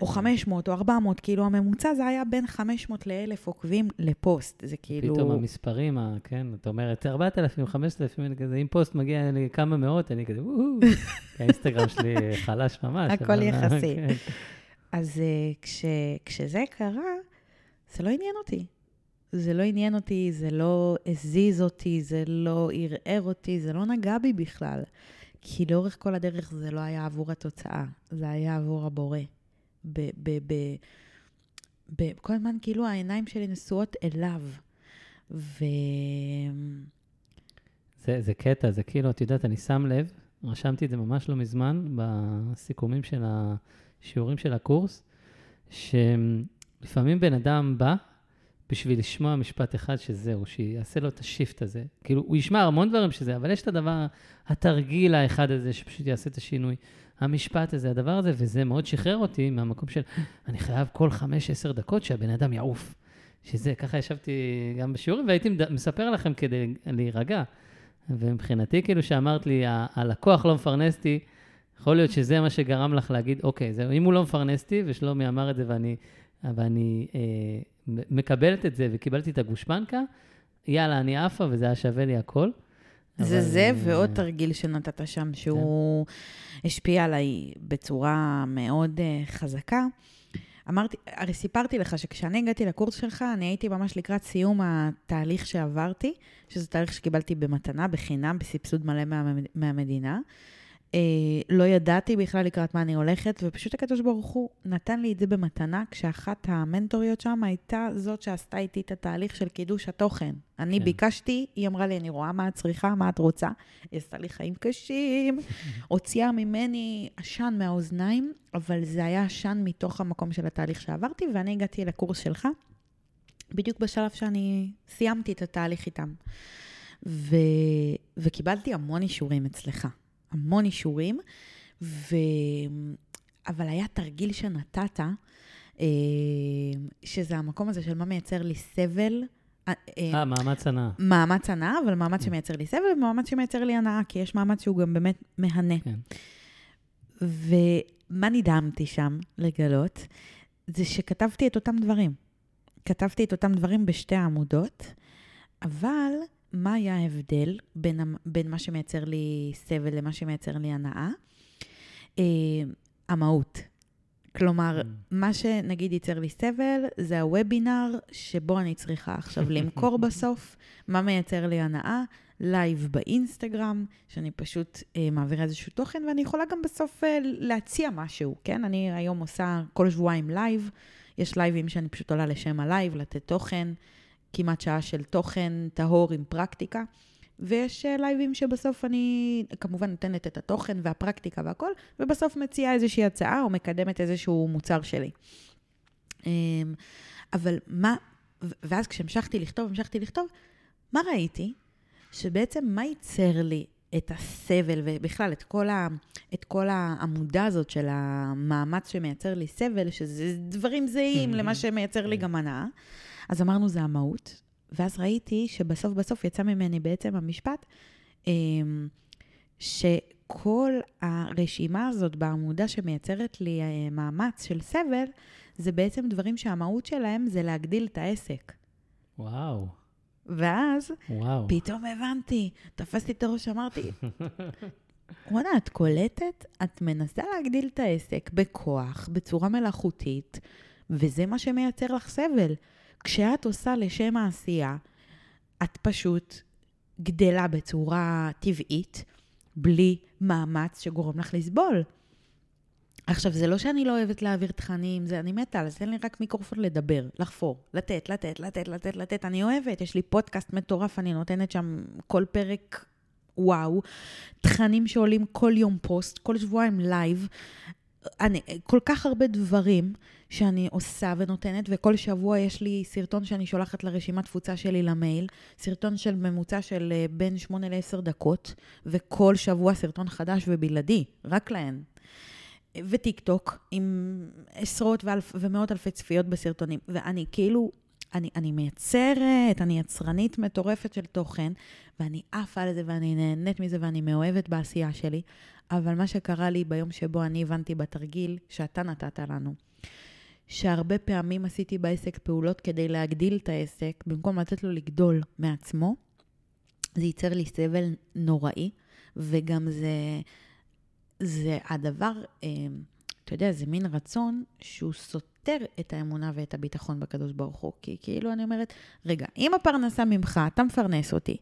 או 500 או 400, כאילו הממוצע זה היה בין 500 ל-1,000 עוקבים לפוסט, זה כאילו... פתאום המספרים, כן, את אומרת, 4,000, 5,000, אני כזה, אם פוסט מגיע לי כמה מאות, אני כזה, וואו, האינסטגרם שלי חלש ממש. הכל יחסי. כן. אז אה, כש, כשזה קרה, זה לא עניין אותי. זה לא עניין אותי, זה לא הזיז אותי, זה לא ערער אותי, זה לא נגע בי בכלל. כי לאורך כל הדרך זה לא היה עבור התוצאה, זה היה עבור הבורא. ב... ב, ב, ב כל הזמן כאילו העיניים שלי נשואות אליו. ו... זה, זה קטע, זה כאילו, את יודעת, אני שם לב, רשמתי את זה ממש לא מזמן, בסיכומים של השיעורים של הקורס, שלפעמים בן אדם בא בשביל לשמוע משפט אחד שזהו, שיעשה לו את השיפט הזה. כאילו, הוא ישמע המון דברים שזה, אבל יש את הדבר, התרגיל האחד הזה, שפשוט יעשה את השינוי. המשפט הזה, הדבר הזה, וזה מאוד שחרר אותי מהמקום של, אני חייב כל חמש-עשר דקות שהבן אדם יעוף. שזה, ככה ישבתי גם בשיעורים, והייתי מספר לכם כדי להירגע. ומבחינתי, כאילו שאמרת לי, הלקוח לא מפרנס אותי, יכול להיות שזה מה שגרם לך להגיד, אוקיי, זה, אם הוא לא מפרנס אותי, ושלומי אמר את זה ואני, ואני אה, מקבלת את זה וקיבלתי את הגושפנקה, יאללה, אני עפה וזה היה שווה לי הכל. זה. זה ועוד תרגיל שנתת שם, שהוא כן. השפיע עליי בצורה מאוד uh, חזקה. אמרתי, הרי סיפרתי לך שכשאני הגעתי לקורס שלך, אני הייתי ממש לקראת סיום התהליך שעברתי, שזה תהליך שקיבלתי במתנה, בחינם, בסבסוד מלא מה, מהמדינה. אה, לא ידעתי בכלל לקראת מה אני הולכת, ופשוט הקדוש ברוך הוא נתן לי את זה במתנה, כשאחת המנטוריות שם הייתה זאת שעשתה איתי את התהליך של קידוש התוכן. אני כן. ביקשתי, היא אמרה לי, אני רואה מה את צריכה, מה את רוצה. היא עשתה לי חיים קשים, הוציאה ממני עשן מהאוזניים, אבל זה היה עשן מתוך המקום של התהליך שעברתי, ואני הגעתי לקורס שלך, בדיוק בשלב שאני סיימתי את התהליך איתם. ו... וקיבלתי המון אישורים אצלך. המון אישורים, ו... אבל היה תרגיל שנתת, אה, שזה המקום הזה של מה מייצר לי סבל. אה, אה מאמץ הנאה. מאמץ הנאה, אבל מאמץ. שמייצר לי סבל ומאמץ שמייצר לי הנאה, כי יש מאמץ שהוא גם באמת מהנה. כן. ומה נדהמתי שם לגלות? זה שכתבתי את אותם דברים. כתבתי את אותם דברים בשתי העמודות, אבל מה היה ההבדל בין, בין מה שמייצר לי סבל למה שמייצר לי הנאה? אה, המהות. כלומר, mm. מה שנגיד ייצר לי סבל, זה הוובינר שבו אני צריכה עכשיו למכור בסוף, מה מייצר לי הנאה, לייב באינסטגרם, שאני פשוט אה, מעבירה איזשהו תוכן, ואני יכולה גם בסוף אה, להציע משהו, כן? אני היום עושה כל שבועיים לייב, יש לייבים שאני פשוט עולה לשם הלייב, לתת תוכן. כמעט שעה של תוכן טהור עם פרקטיקה. ויש אה, לייבים שבסוף אני כמובן נותנת את התוכן והפרקטיקה והכל, ובסוף מציעה איזושהי הצעה או מקדמת איזשהו מוצר שלי. אמ, אבל מה, ואז כשהמשכתי לכתוב, המשכתי לכתוב, מה ראיתי? שבעצם מה ייצר לי את הסבל, ובכלל את כל, ה, את כל העמודה הזאת של המאמץ שמייצר לי סבל, שזה דברים זהים למה שמייצר לי גם הנאה. אז אמרנו, זה המהות. ואז ראיתי שבסוף בסוף יצא ממני בעצם המשפט, אמ, שכל הרשימה הזאת בעמודה שמייצרת לי אה, מאמץ של סבל, זה בעצם דברים שהמהות שלהם זה להגדיל את העסק. וואו. ואז, וואו. פתאום הבנתי, תפסתי את הראש, אמרתי, וואלה, את קולטת? את מנסה להגדיל את העסק בכוח, בצורה מלאכותית, וזה מה שמייצר לך סבל. כשאת עושה לשם העשייה, את פשוט גדלה בצורה טבעית, בלי מאמץ שגורם לך לסבול. עכשיו, זה לא שאני לא אוהבת להעביר תכנים, זה אני מתה, אז תן לי רק מיקרופון לדבר, לחפור, לתת, לתת, לתת, לתת, לתת. אני אוהבת, יש לי פודקאסט מטורף, אני נותנת שם כל פרק, וואו. תכנים שעולים כל יום פוסט, כל שבועיים לייב. אני, כל כך הרבה דברים שאני עושה ונותנת, וכל שבוע יש לי סרטון שאני שולחת לרשימת תפוצה שלי למייל, סרטון של ממוצע של אה, בין 8 ל-10 דקות, וכל שבוע סרטון חדש ובלעדי, רק להן. וטיק טוק, עם עשרות ואלף, ומאות אלפי צפיות בסרטונים. ואני כאילו, אני, אני מייצרת, אני יצרנית מטורפת של תוכן, ואני עפה על זה, ואני נהנית מזה, ואני מאוהבת בעשייה שלי. אבל מה שקרה לי ביום שבו אני הבנתי בתרגיל שאתה נתת לנו, שהרבה פעמים עשיתי בעסק פעולות כדי להגדיל את העסק, במקום לתת לו לגדול מעצמו, זה ייצר לי סבל נוראי, וגם זה, זה הדבר, אה, אתה יודע, זה מין רצון שהוא סותר את האמונה ואת הביטחון בקדוש ברוך הוא. כי כאילו אני אומרת, רגע, אם הפרנסה ממך, אתה מפרנס אותי,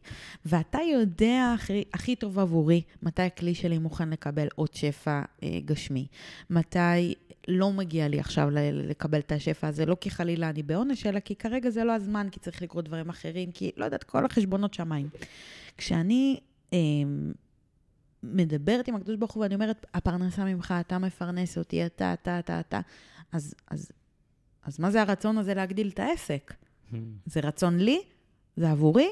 ואתה יודע הכי, הכי טוב עבורי מתי הכלי שלי מוכן לקבל עוד שפע אה, גשמי, מתי לא מגיע לי עכשיו לקבל את השפע הזה, לא כי חלילה אני בעונש, אלא כי כרגע זה לא הזמן, כי צריך לקרות דברים אחרים, כי לא יודעת, כל החשבונות שמיים. כשאני... אה, מדברת עם הקדוש ברוך הוא ואני אומרת, הפרנסה ממך, אתה מפרנס אותי, אתה, אתה, אתה, אתה. אז, אז, אז מה זה הרצון הזה להגדיל את העסק? Hmm. זה רצון לי? זה עבורי?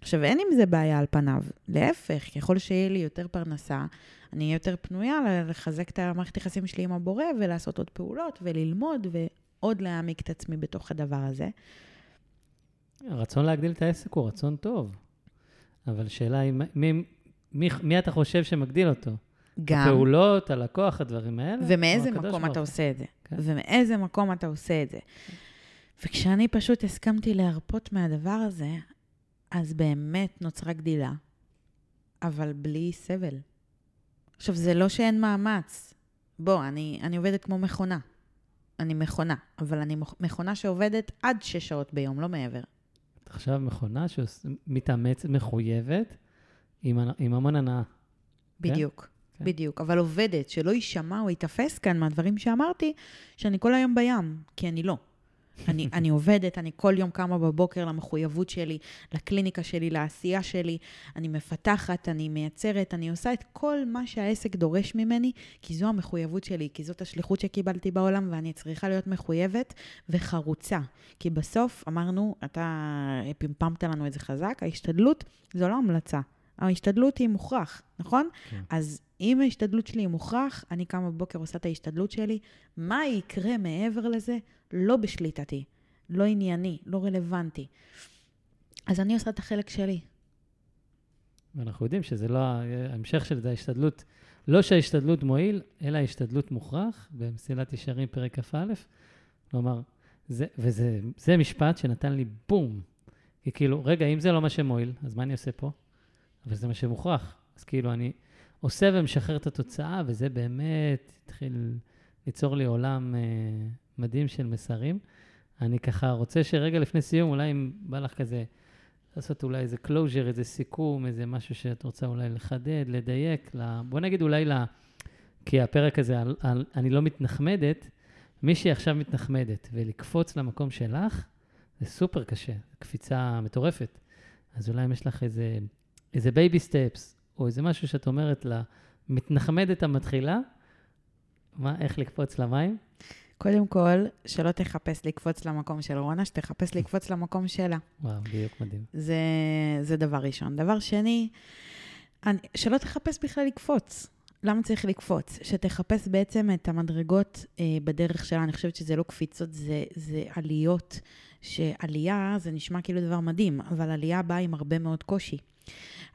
עכשיו, אין עם זה בעיה על פניו. להפך, ככל שיהיה לי יותר פרנסה, אני אהיה יותר פנויה לחזק את המערכת היחסים שלי עם הבורא ולעשות עוד פעולות וללמוד ועוד להעמיק את עצמי בתוך הדבר הזה. הרצון להגדיל את העסק הוא רצון טוב, אבל שאלה היא, מי, מי, מי אתה חושב שמגדיל אותו? גם. הפעולות, הלקוח, הדברים האלה? ומאיזה מקום אתה עושה את זה. כן. ומאיזה מקום אתה עושה את זה. וכשאני פשוט הסכמתי להרפות מהדבר הזה, אז באמת נוצרה גדילה, אבל בלי סבל. עכשיו, זה לא שאין מאמץ. בוא, אני, אני עובדת כמו מכונה. אני מכונה, אבל אני מכונה שעובדת עד שש שעות ביום, לא מעבר. עכשיו מכונה שמתאמצת, מחויבת, עם, עם המון הנאה. כן? בדיוק. כן? בדיוק, אבל עובדת, שלא יישמע או ייתפס כאן מהדברים שאמרתי, שאני כל היום בים, כי אני לא. אני, אני עובדת, אני כל יום קמה בבוקר למחויבות שלי, לקליניקה שלי, לעשייה שלי, אני מפתחת, אני מייצרת, אני עושה את כל מה שהעסק דורש ממני, כי זו המחויבות שלי, כי זאת השליחות שקיבלתי בעולם, ואני צריכה להיות מחויבת וחרוצה. כי בסוף, אמרנו, אתה פמפמת לנו את זה חזק, ההשתדלות זו לא המלצה. ההשתדלות היא מוכרח, נכון? כן. אז אם ההשתדלות שלי היא מוכרח, אני קמה בבוקר, עושה את ההשתדלות שלי, מה יקרה מעבר לזה? לא בשליטתי, לא ענייני, לא רלוונטי. אז אני עושה את החלק שלי. ואנחנו יודעים שזה לא, ההמשך של זה, ההשתדלות, לא שההשתדלות מועיל, אלא ההשתדלות מוכרח, במסילת ישרים פרק כ"א. כלומר, זה, וזה משפט שנתן לי בום. כי כאילו, רגע, אם זה לא מה שמועיל, אז מה אני עושה פה? אבל זה מה שמוכרח. אז כאילו, אני עושה ומשחרר את התוצאה, וזה באמת התחיל ליצור לי עולם אה, מדהים של מסרים. אני ככה רוצה שרגע לפני סיום, אולי אם בא לך כזה לעשות אולי איזה closure, איזה סיכום, איזה משהו שאת רוצה אולי לחדד, לדייק, לה, בוא נגיד אולי ל... כי הפרק הזה, על, על, אני לא מתנחמדת, מישהי עכשיו מתנחמדת, ולקפוץ למקום שלך, זה סופר קשה, קפיצה מטורפת. אז אולי אם יש לך איזה איזה baby steps, או איזה משהו שאת אומרת לה, מתנחמדת המתחילה, מה, איך לקפוץ למים? קודם כל, שלא תחפש לקפוץ למקום של רונה, שתחפש לקפוץ למקום שלה. וואו, בדיוק מדהים. זה, זה דבר ראשון. דבר שני, אני, שלא תחפש בכלל לקפוץ. למה צריך לקפוץ? שתחפש בעצם את המדרגות אה, בדרך שלה. אני חושבת שזה לא קפיצות, זה, זה עליות. שעלייה זה נשמע כאילו דבר מדהים, אבל עלייה באה עם הרבה מאוד קושי.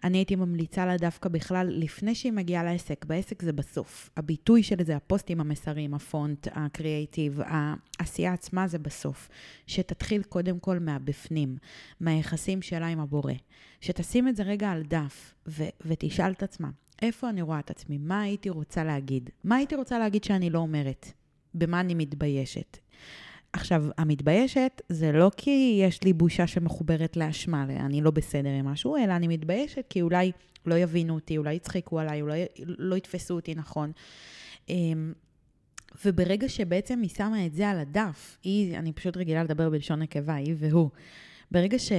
אני הייתי ממליצה לה דווקא בכלל, לפני שהיא מגיעה לעסק, בעסק זה בסוף. הביטוי של זה, הפוסטים, המסרים, הפונט, הקריאייטיב, העשייה עצמה זה בסוף. שתתחיל קודם כל מהבפנים, מהיחסים שלה עם הבורא. שתשים את זה רגע על דף ו- ותשאל את עצמה, איפה אני רואה את עצמי? מה הייתי רוצה להגיד? מה הייתי רוצה להגיד שאני לא אומרת? במה אני מתביישת? עכשיו, המתביישת זה לא כי יש לי בושה שמחוברת לאשמה, אני לא בסדר עם משהו, אלא אני מתביישת כי אולי לא יבינו אותי, אולי יצחקו עליי, אולי לא יתפסו אותי נכון. אמ, וברגע שבעצם היא שמה את זה על הדף, היא, אני פשוט רגילה לדבר בלשון נקבה, היא והוא. ברגע ש,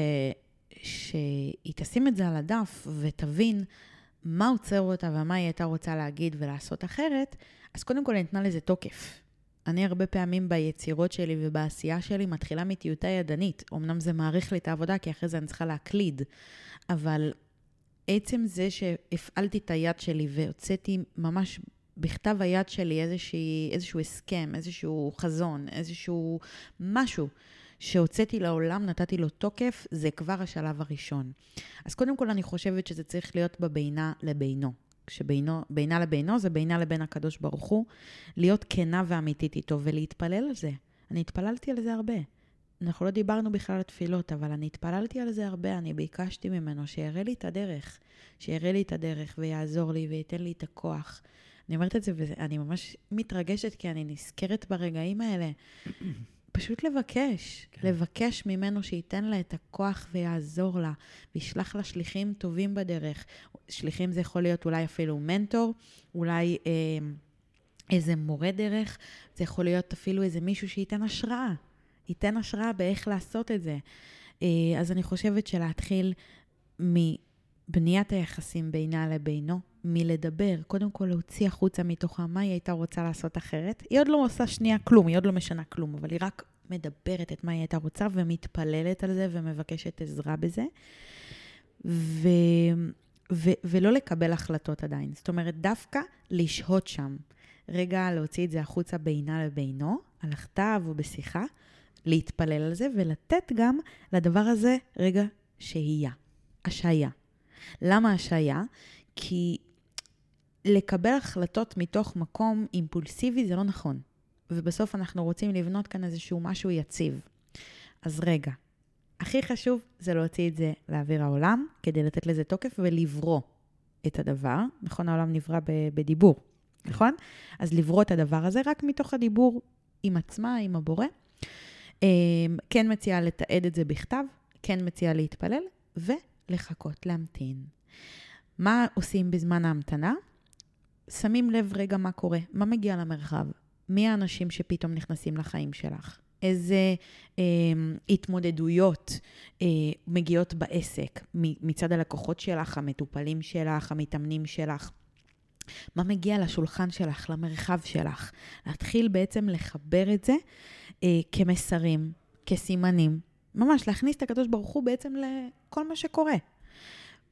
שהיא תשים את זה על הדף ותבין מה עוצר אותה ומה היא הייתה רוצה להגיד ולעשות אחרת, אז קודם כל אני נתנה לזה תוקף. אני הרבה פעמים ביצירות שלי ובעשייה שלי מתחילה מטיוטה ידנית. אמנם זה מעריך לי את העבודה, כי אחרי זה אני צריכה להקליד, אבל עצם זה שהפעלתי את היד שלי והוצאתי ממש בכתב היד שלי איזושהי, איזשהו הסכם, איזשהו חזון, איזשהו משהו שהוצאתי לעולם, נתתי לו תוקף, זה כבר השלב הראשון. אז קודם כל אני חושבת שזה צריך להיות בבינה לבינו. כשבינה לבינו זה בינה לבין הקדוש ברוך הוא, להיות כנה ואמיתית איתו ולהתפלל על זה. אני התפללתי על זה הרבה. אנחנו לא דיברנו בכלל על תפילות, אבל אני התפללתי על זה הרבה, אני ביקשתי ממנו שיראה לי את הדרך, שיראה לי את הדרך ויעזור לי וייתן לי את הכוח. אני אומרת את זה ואני ממש מתרגשת כי אני נזכרת ברגעים האלה. פשוט לבקש, כן. לבקש ממנו שייתן לה את הכוח ויעזור לה, וישלח לה שליחים טובים בדרך. שליחים זה יכול להיות אולי אפילו מנטור, אולי אה, איזה מורה דרך, זה יכול להיות אפילו איזה מישהו שייתן השראה, ייתן השראה באיך לעשות את זה. אה, אז אני חושבת שלהתחיל מבניית היחסים בינה לבינו, מלדבר, קודם כל להוציא החוצה מתוכה מה היא הייתה רוצה לעשות אחרת. היא עוד לא עושה שנייה כלום, היא עוד לא משנה כלום, אבל היא רק מדברת את מה היא הייתה רוצה ומתפללת על זה ומבקשת עזרה בזה. ו... ו... ולא לקבל החלטות עדיין. זאת אומרת, דווקא לשהות שם. רגע להוציא את זה החוצה בינה לבינו, על הכתב או בשיחה, להתפלל על זה ולתת גם לדבר הזה רגע שהייה, השעיה. למה השעיה? כי לקבל החלטות מתוך מקום אימפולסיבי זה לא נכון. ובסוף אנחנו רוצים לבנות כאן איזשהו משהו יציב. אז רגע, הכי חשוב זה להוציא את זה לאוויר העולם, כדי לתת לזה תוקף ולברוא את הדבר. נכון, העולם נברא בדיבור, נכון? אז לברוא את הדבר הזה רק מתוך הדיבור עם עצמה, עם הבורא. אמ, כן מציעה לתעד את זה בכתב, כן מציעה להתפלל ולחכות, להמתין. מה עושים בזמן ההמתנה? שמים לב רגע מה קורה, מה מגיע למרחב, מי האנשים שפתאום נכנסים לחיים שלך, איזה אה, התמודדויות אה, מגיעות בעסק מצד הלקוחות שלך, המטופלים שלך, המתאמנים שלך. מה מגיע לשולחן שלך, למרחב שלך. להתחיל בעצם לחבר את זה אה, כמסרים, כסימנים. ממש להכניס את הקדוש ברוך הוא בעצם לכל מה שקורה.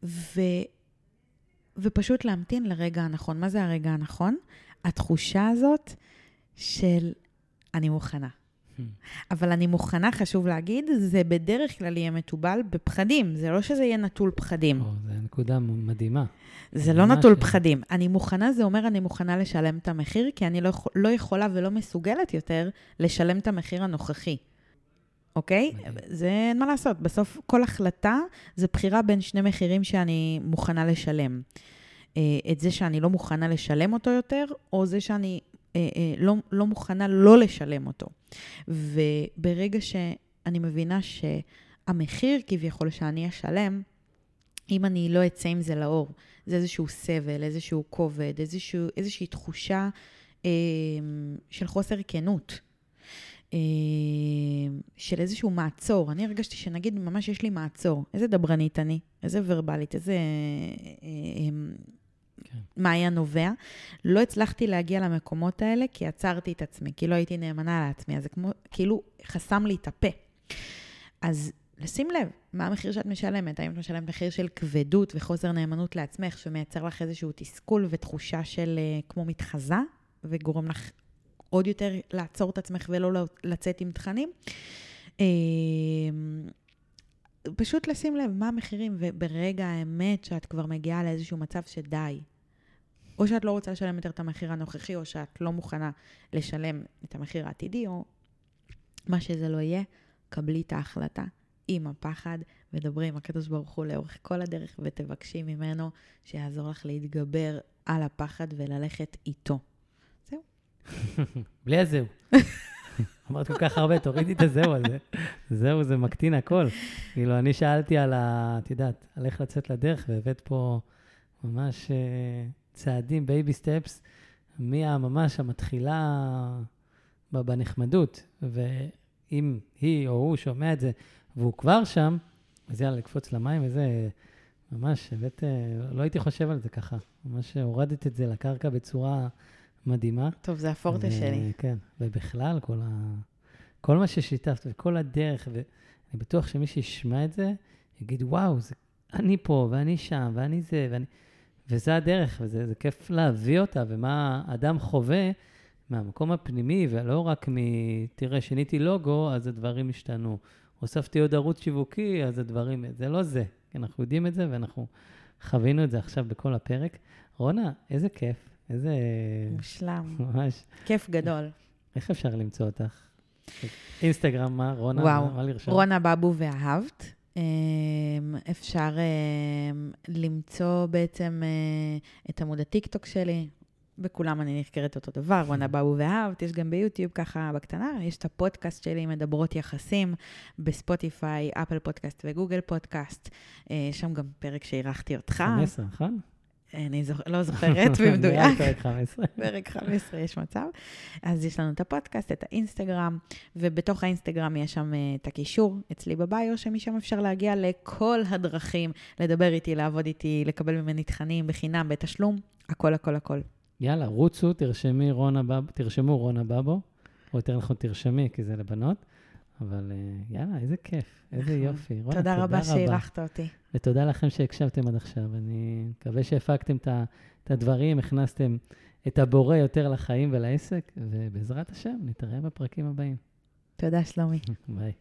ו, ופשוט להמתין לרגע הנכון. מה זה הרגע הנכון? התחושה הזאת של אני מוכנה. אבל אני מוכנה, חשוב להגיד, זה בדרך כלל יהיה מתובל בפחדים, זה לא שזה יהיה נטול פחדים. או, זו נקודה מדהימה. זה לא נטול ש... פחדים. אני מוכנה, זה אומר אני מוכנה לשלם את המחיר, כי אני לא, לא יכולה ולא מסוגלת יותר לשלם את המחיר הנוכחי. אוקיי? זה אין מה לעשות. בסוף כל החלטה זה בחירה בין שני מחירים שאני מוכנה לשלם. אה, את זה שאני לא מוכנה לשלם אותו יותר, או זה שאני אה, אה, לא, לא מוכנה לא לשלם אותו. וברגע שאני מבינה שהמחיר כביכול שאני אשלם, אם אני לא אצא עם זה לאור, זה איזשהו סבל, איזשהו כובד, איזשהו, איזושהי תחושה אה, של חוסר כנות. אה, של איזשהו מעצור. אני הרגשתי שנגיד ממש יש לי מעצור. איזה דברנית אני, איזה ורבלית, איזה... אה, אה, כן. מה היה נובע. לא הצלחתי להגיע למקומות האלה כי עצרתי את עצמי, כי לא הייתי נאמנה לעצמי, אז זה כמו, כאילו חסם לי את הפה. אז לשים לב, מה המחיר שאת משלמת? האם את משלמת מחיר של כבדות וחוסר נאמנות לעצמך, שמייצר לך איזשהו תסכול ותחושה של כמו מתחזה, וגורם לך עוד יותר לעצור את עצמך ולא לצאת עם תכנים? Uh, פשוט לשים לב מה המחירים, וברגע האמת שאת כבר מגיעה לאיזשהו מצב שדי. או שאת לא רוצה לשלם יותר את המחיר הנוכחי, או שאת לא מוכנה לשלם את המחיר העתידי, או מה שזה לא יהיה, קבלי את ההחלטה עם הפחד, ודברי עם הקדוש ברוך הוא לאורך כל הדרך, ותבקשי ממנו שיעזור לך להתגבר על הפחד וללכת איתו. בלי הזהו. אמרת כל כך הרבה, תורידי את הזהו הזה. זהו, זה מקטין הכל. כאילו, אני שאלתי על ה... את יודעת, על איך לצאת לדרך, והבאת פה ממש uh, צעדים, baby steps, ממש המתחילה בנחמדות. ואם היא או הוא שומע את זה, והוא כבר שם, אז יאללה, לקפוץ למים וזה, ממש, הבאת, לא הייתי חושב על זה ככה. ממש הורדת את זה לקרקע בצורה מדהימה. טוב, זה הפורטה ו- שלי. כן, ובכלל, כל, ה... כל מה ששיתפת וכל הדרך, ואני בטוח שמי שישמע את זה, יגיד, וואו, זה... אני פה, ואני שם, ואני זה, ואני... וזה הדרך, וזה זה כיף להביא אותה, ומה האדם חווה מהמקום הפנימי, ולא רק מ... תראה, שיניתי לוגו, אז הדברים השתנו. הוספתי עוד ערוץ שיווקי, אז הדברים... זה לא זה. כי אנחנו יודעים את זה, ואנחנו חווינו את זה עכשיו בכל הפרק. רונה, איזה כיף, איזה... מושלם. ממש. כיף גדול. איך אפשר למצוא אותך? אינסטגרם, מה? רונה? וואו, מה- לרשום? רונה בבו ואהבת. אמ, אפשר אמ, למצוא בעצם אה, את עמוד הטיקטוק שלי. בכולם אני נחקרת אותו דבר, רונה בבו ואהבת, יש גם ביוטיוב ככה בקטנה, יש את הפודקאסט שלי, מדברות יחסים, בספוטיפיי, אפל פודקאסט וגוגל פודקאסט. אה, שם גם פרק שאירחתי אותך. 15, נכון? אני זוכ... לא זוכרת במדויק. פרק 15. פרק 15 יש מצב. אז יש לנו את הפודקאסט, את האינסטגרם, ובתוך האינסטגרם יש שם אה, את הקישור אצלי בביו, שמשם אפשר להגיע לכל הדרכים, לדבר איתי, לעבוד איתי, לקבל ממני תכנים בחינם, בתשלום, הכל, הכל, הכל. יאללה, רוצו, תרשמי רונה בב, תרשמו רונה בבו, או יותר נכון, תרשמי, כי זה לבנות. אבל אה, יאללה, איזה כיף, איזה נכון. יופי. רונה, תודה רבה שאירחת אותי. ותודה לכם שהקשבתם עד עכשיו. אני מקווה שהפקתם את הדברים, הכנסתם את הבורא יותר לחיים ולעסק, ובעזרת השם, נתראה בפרקים הבאים. תודה, שלומי. ביי.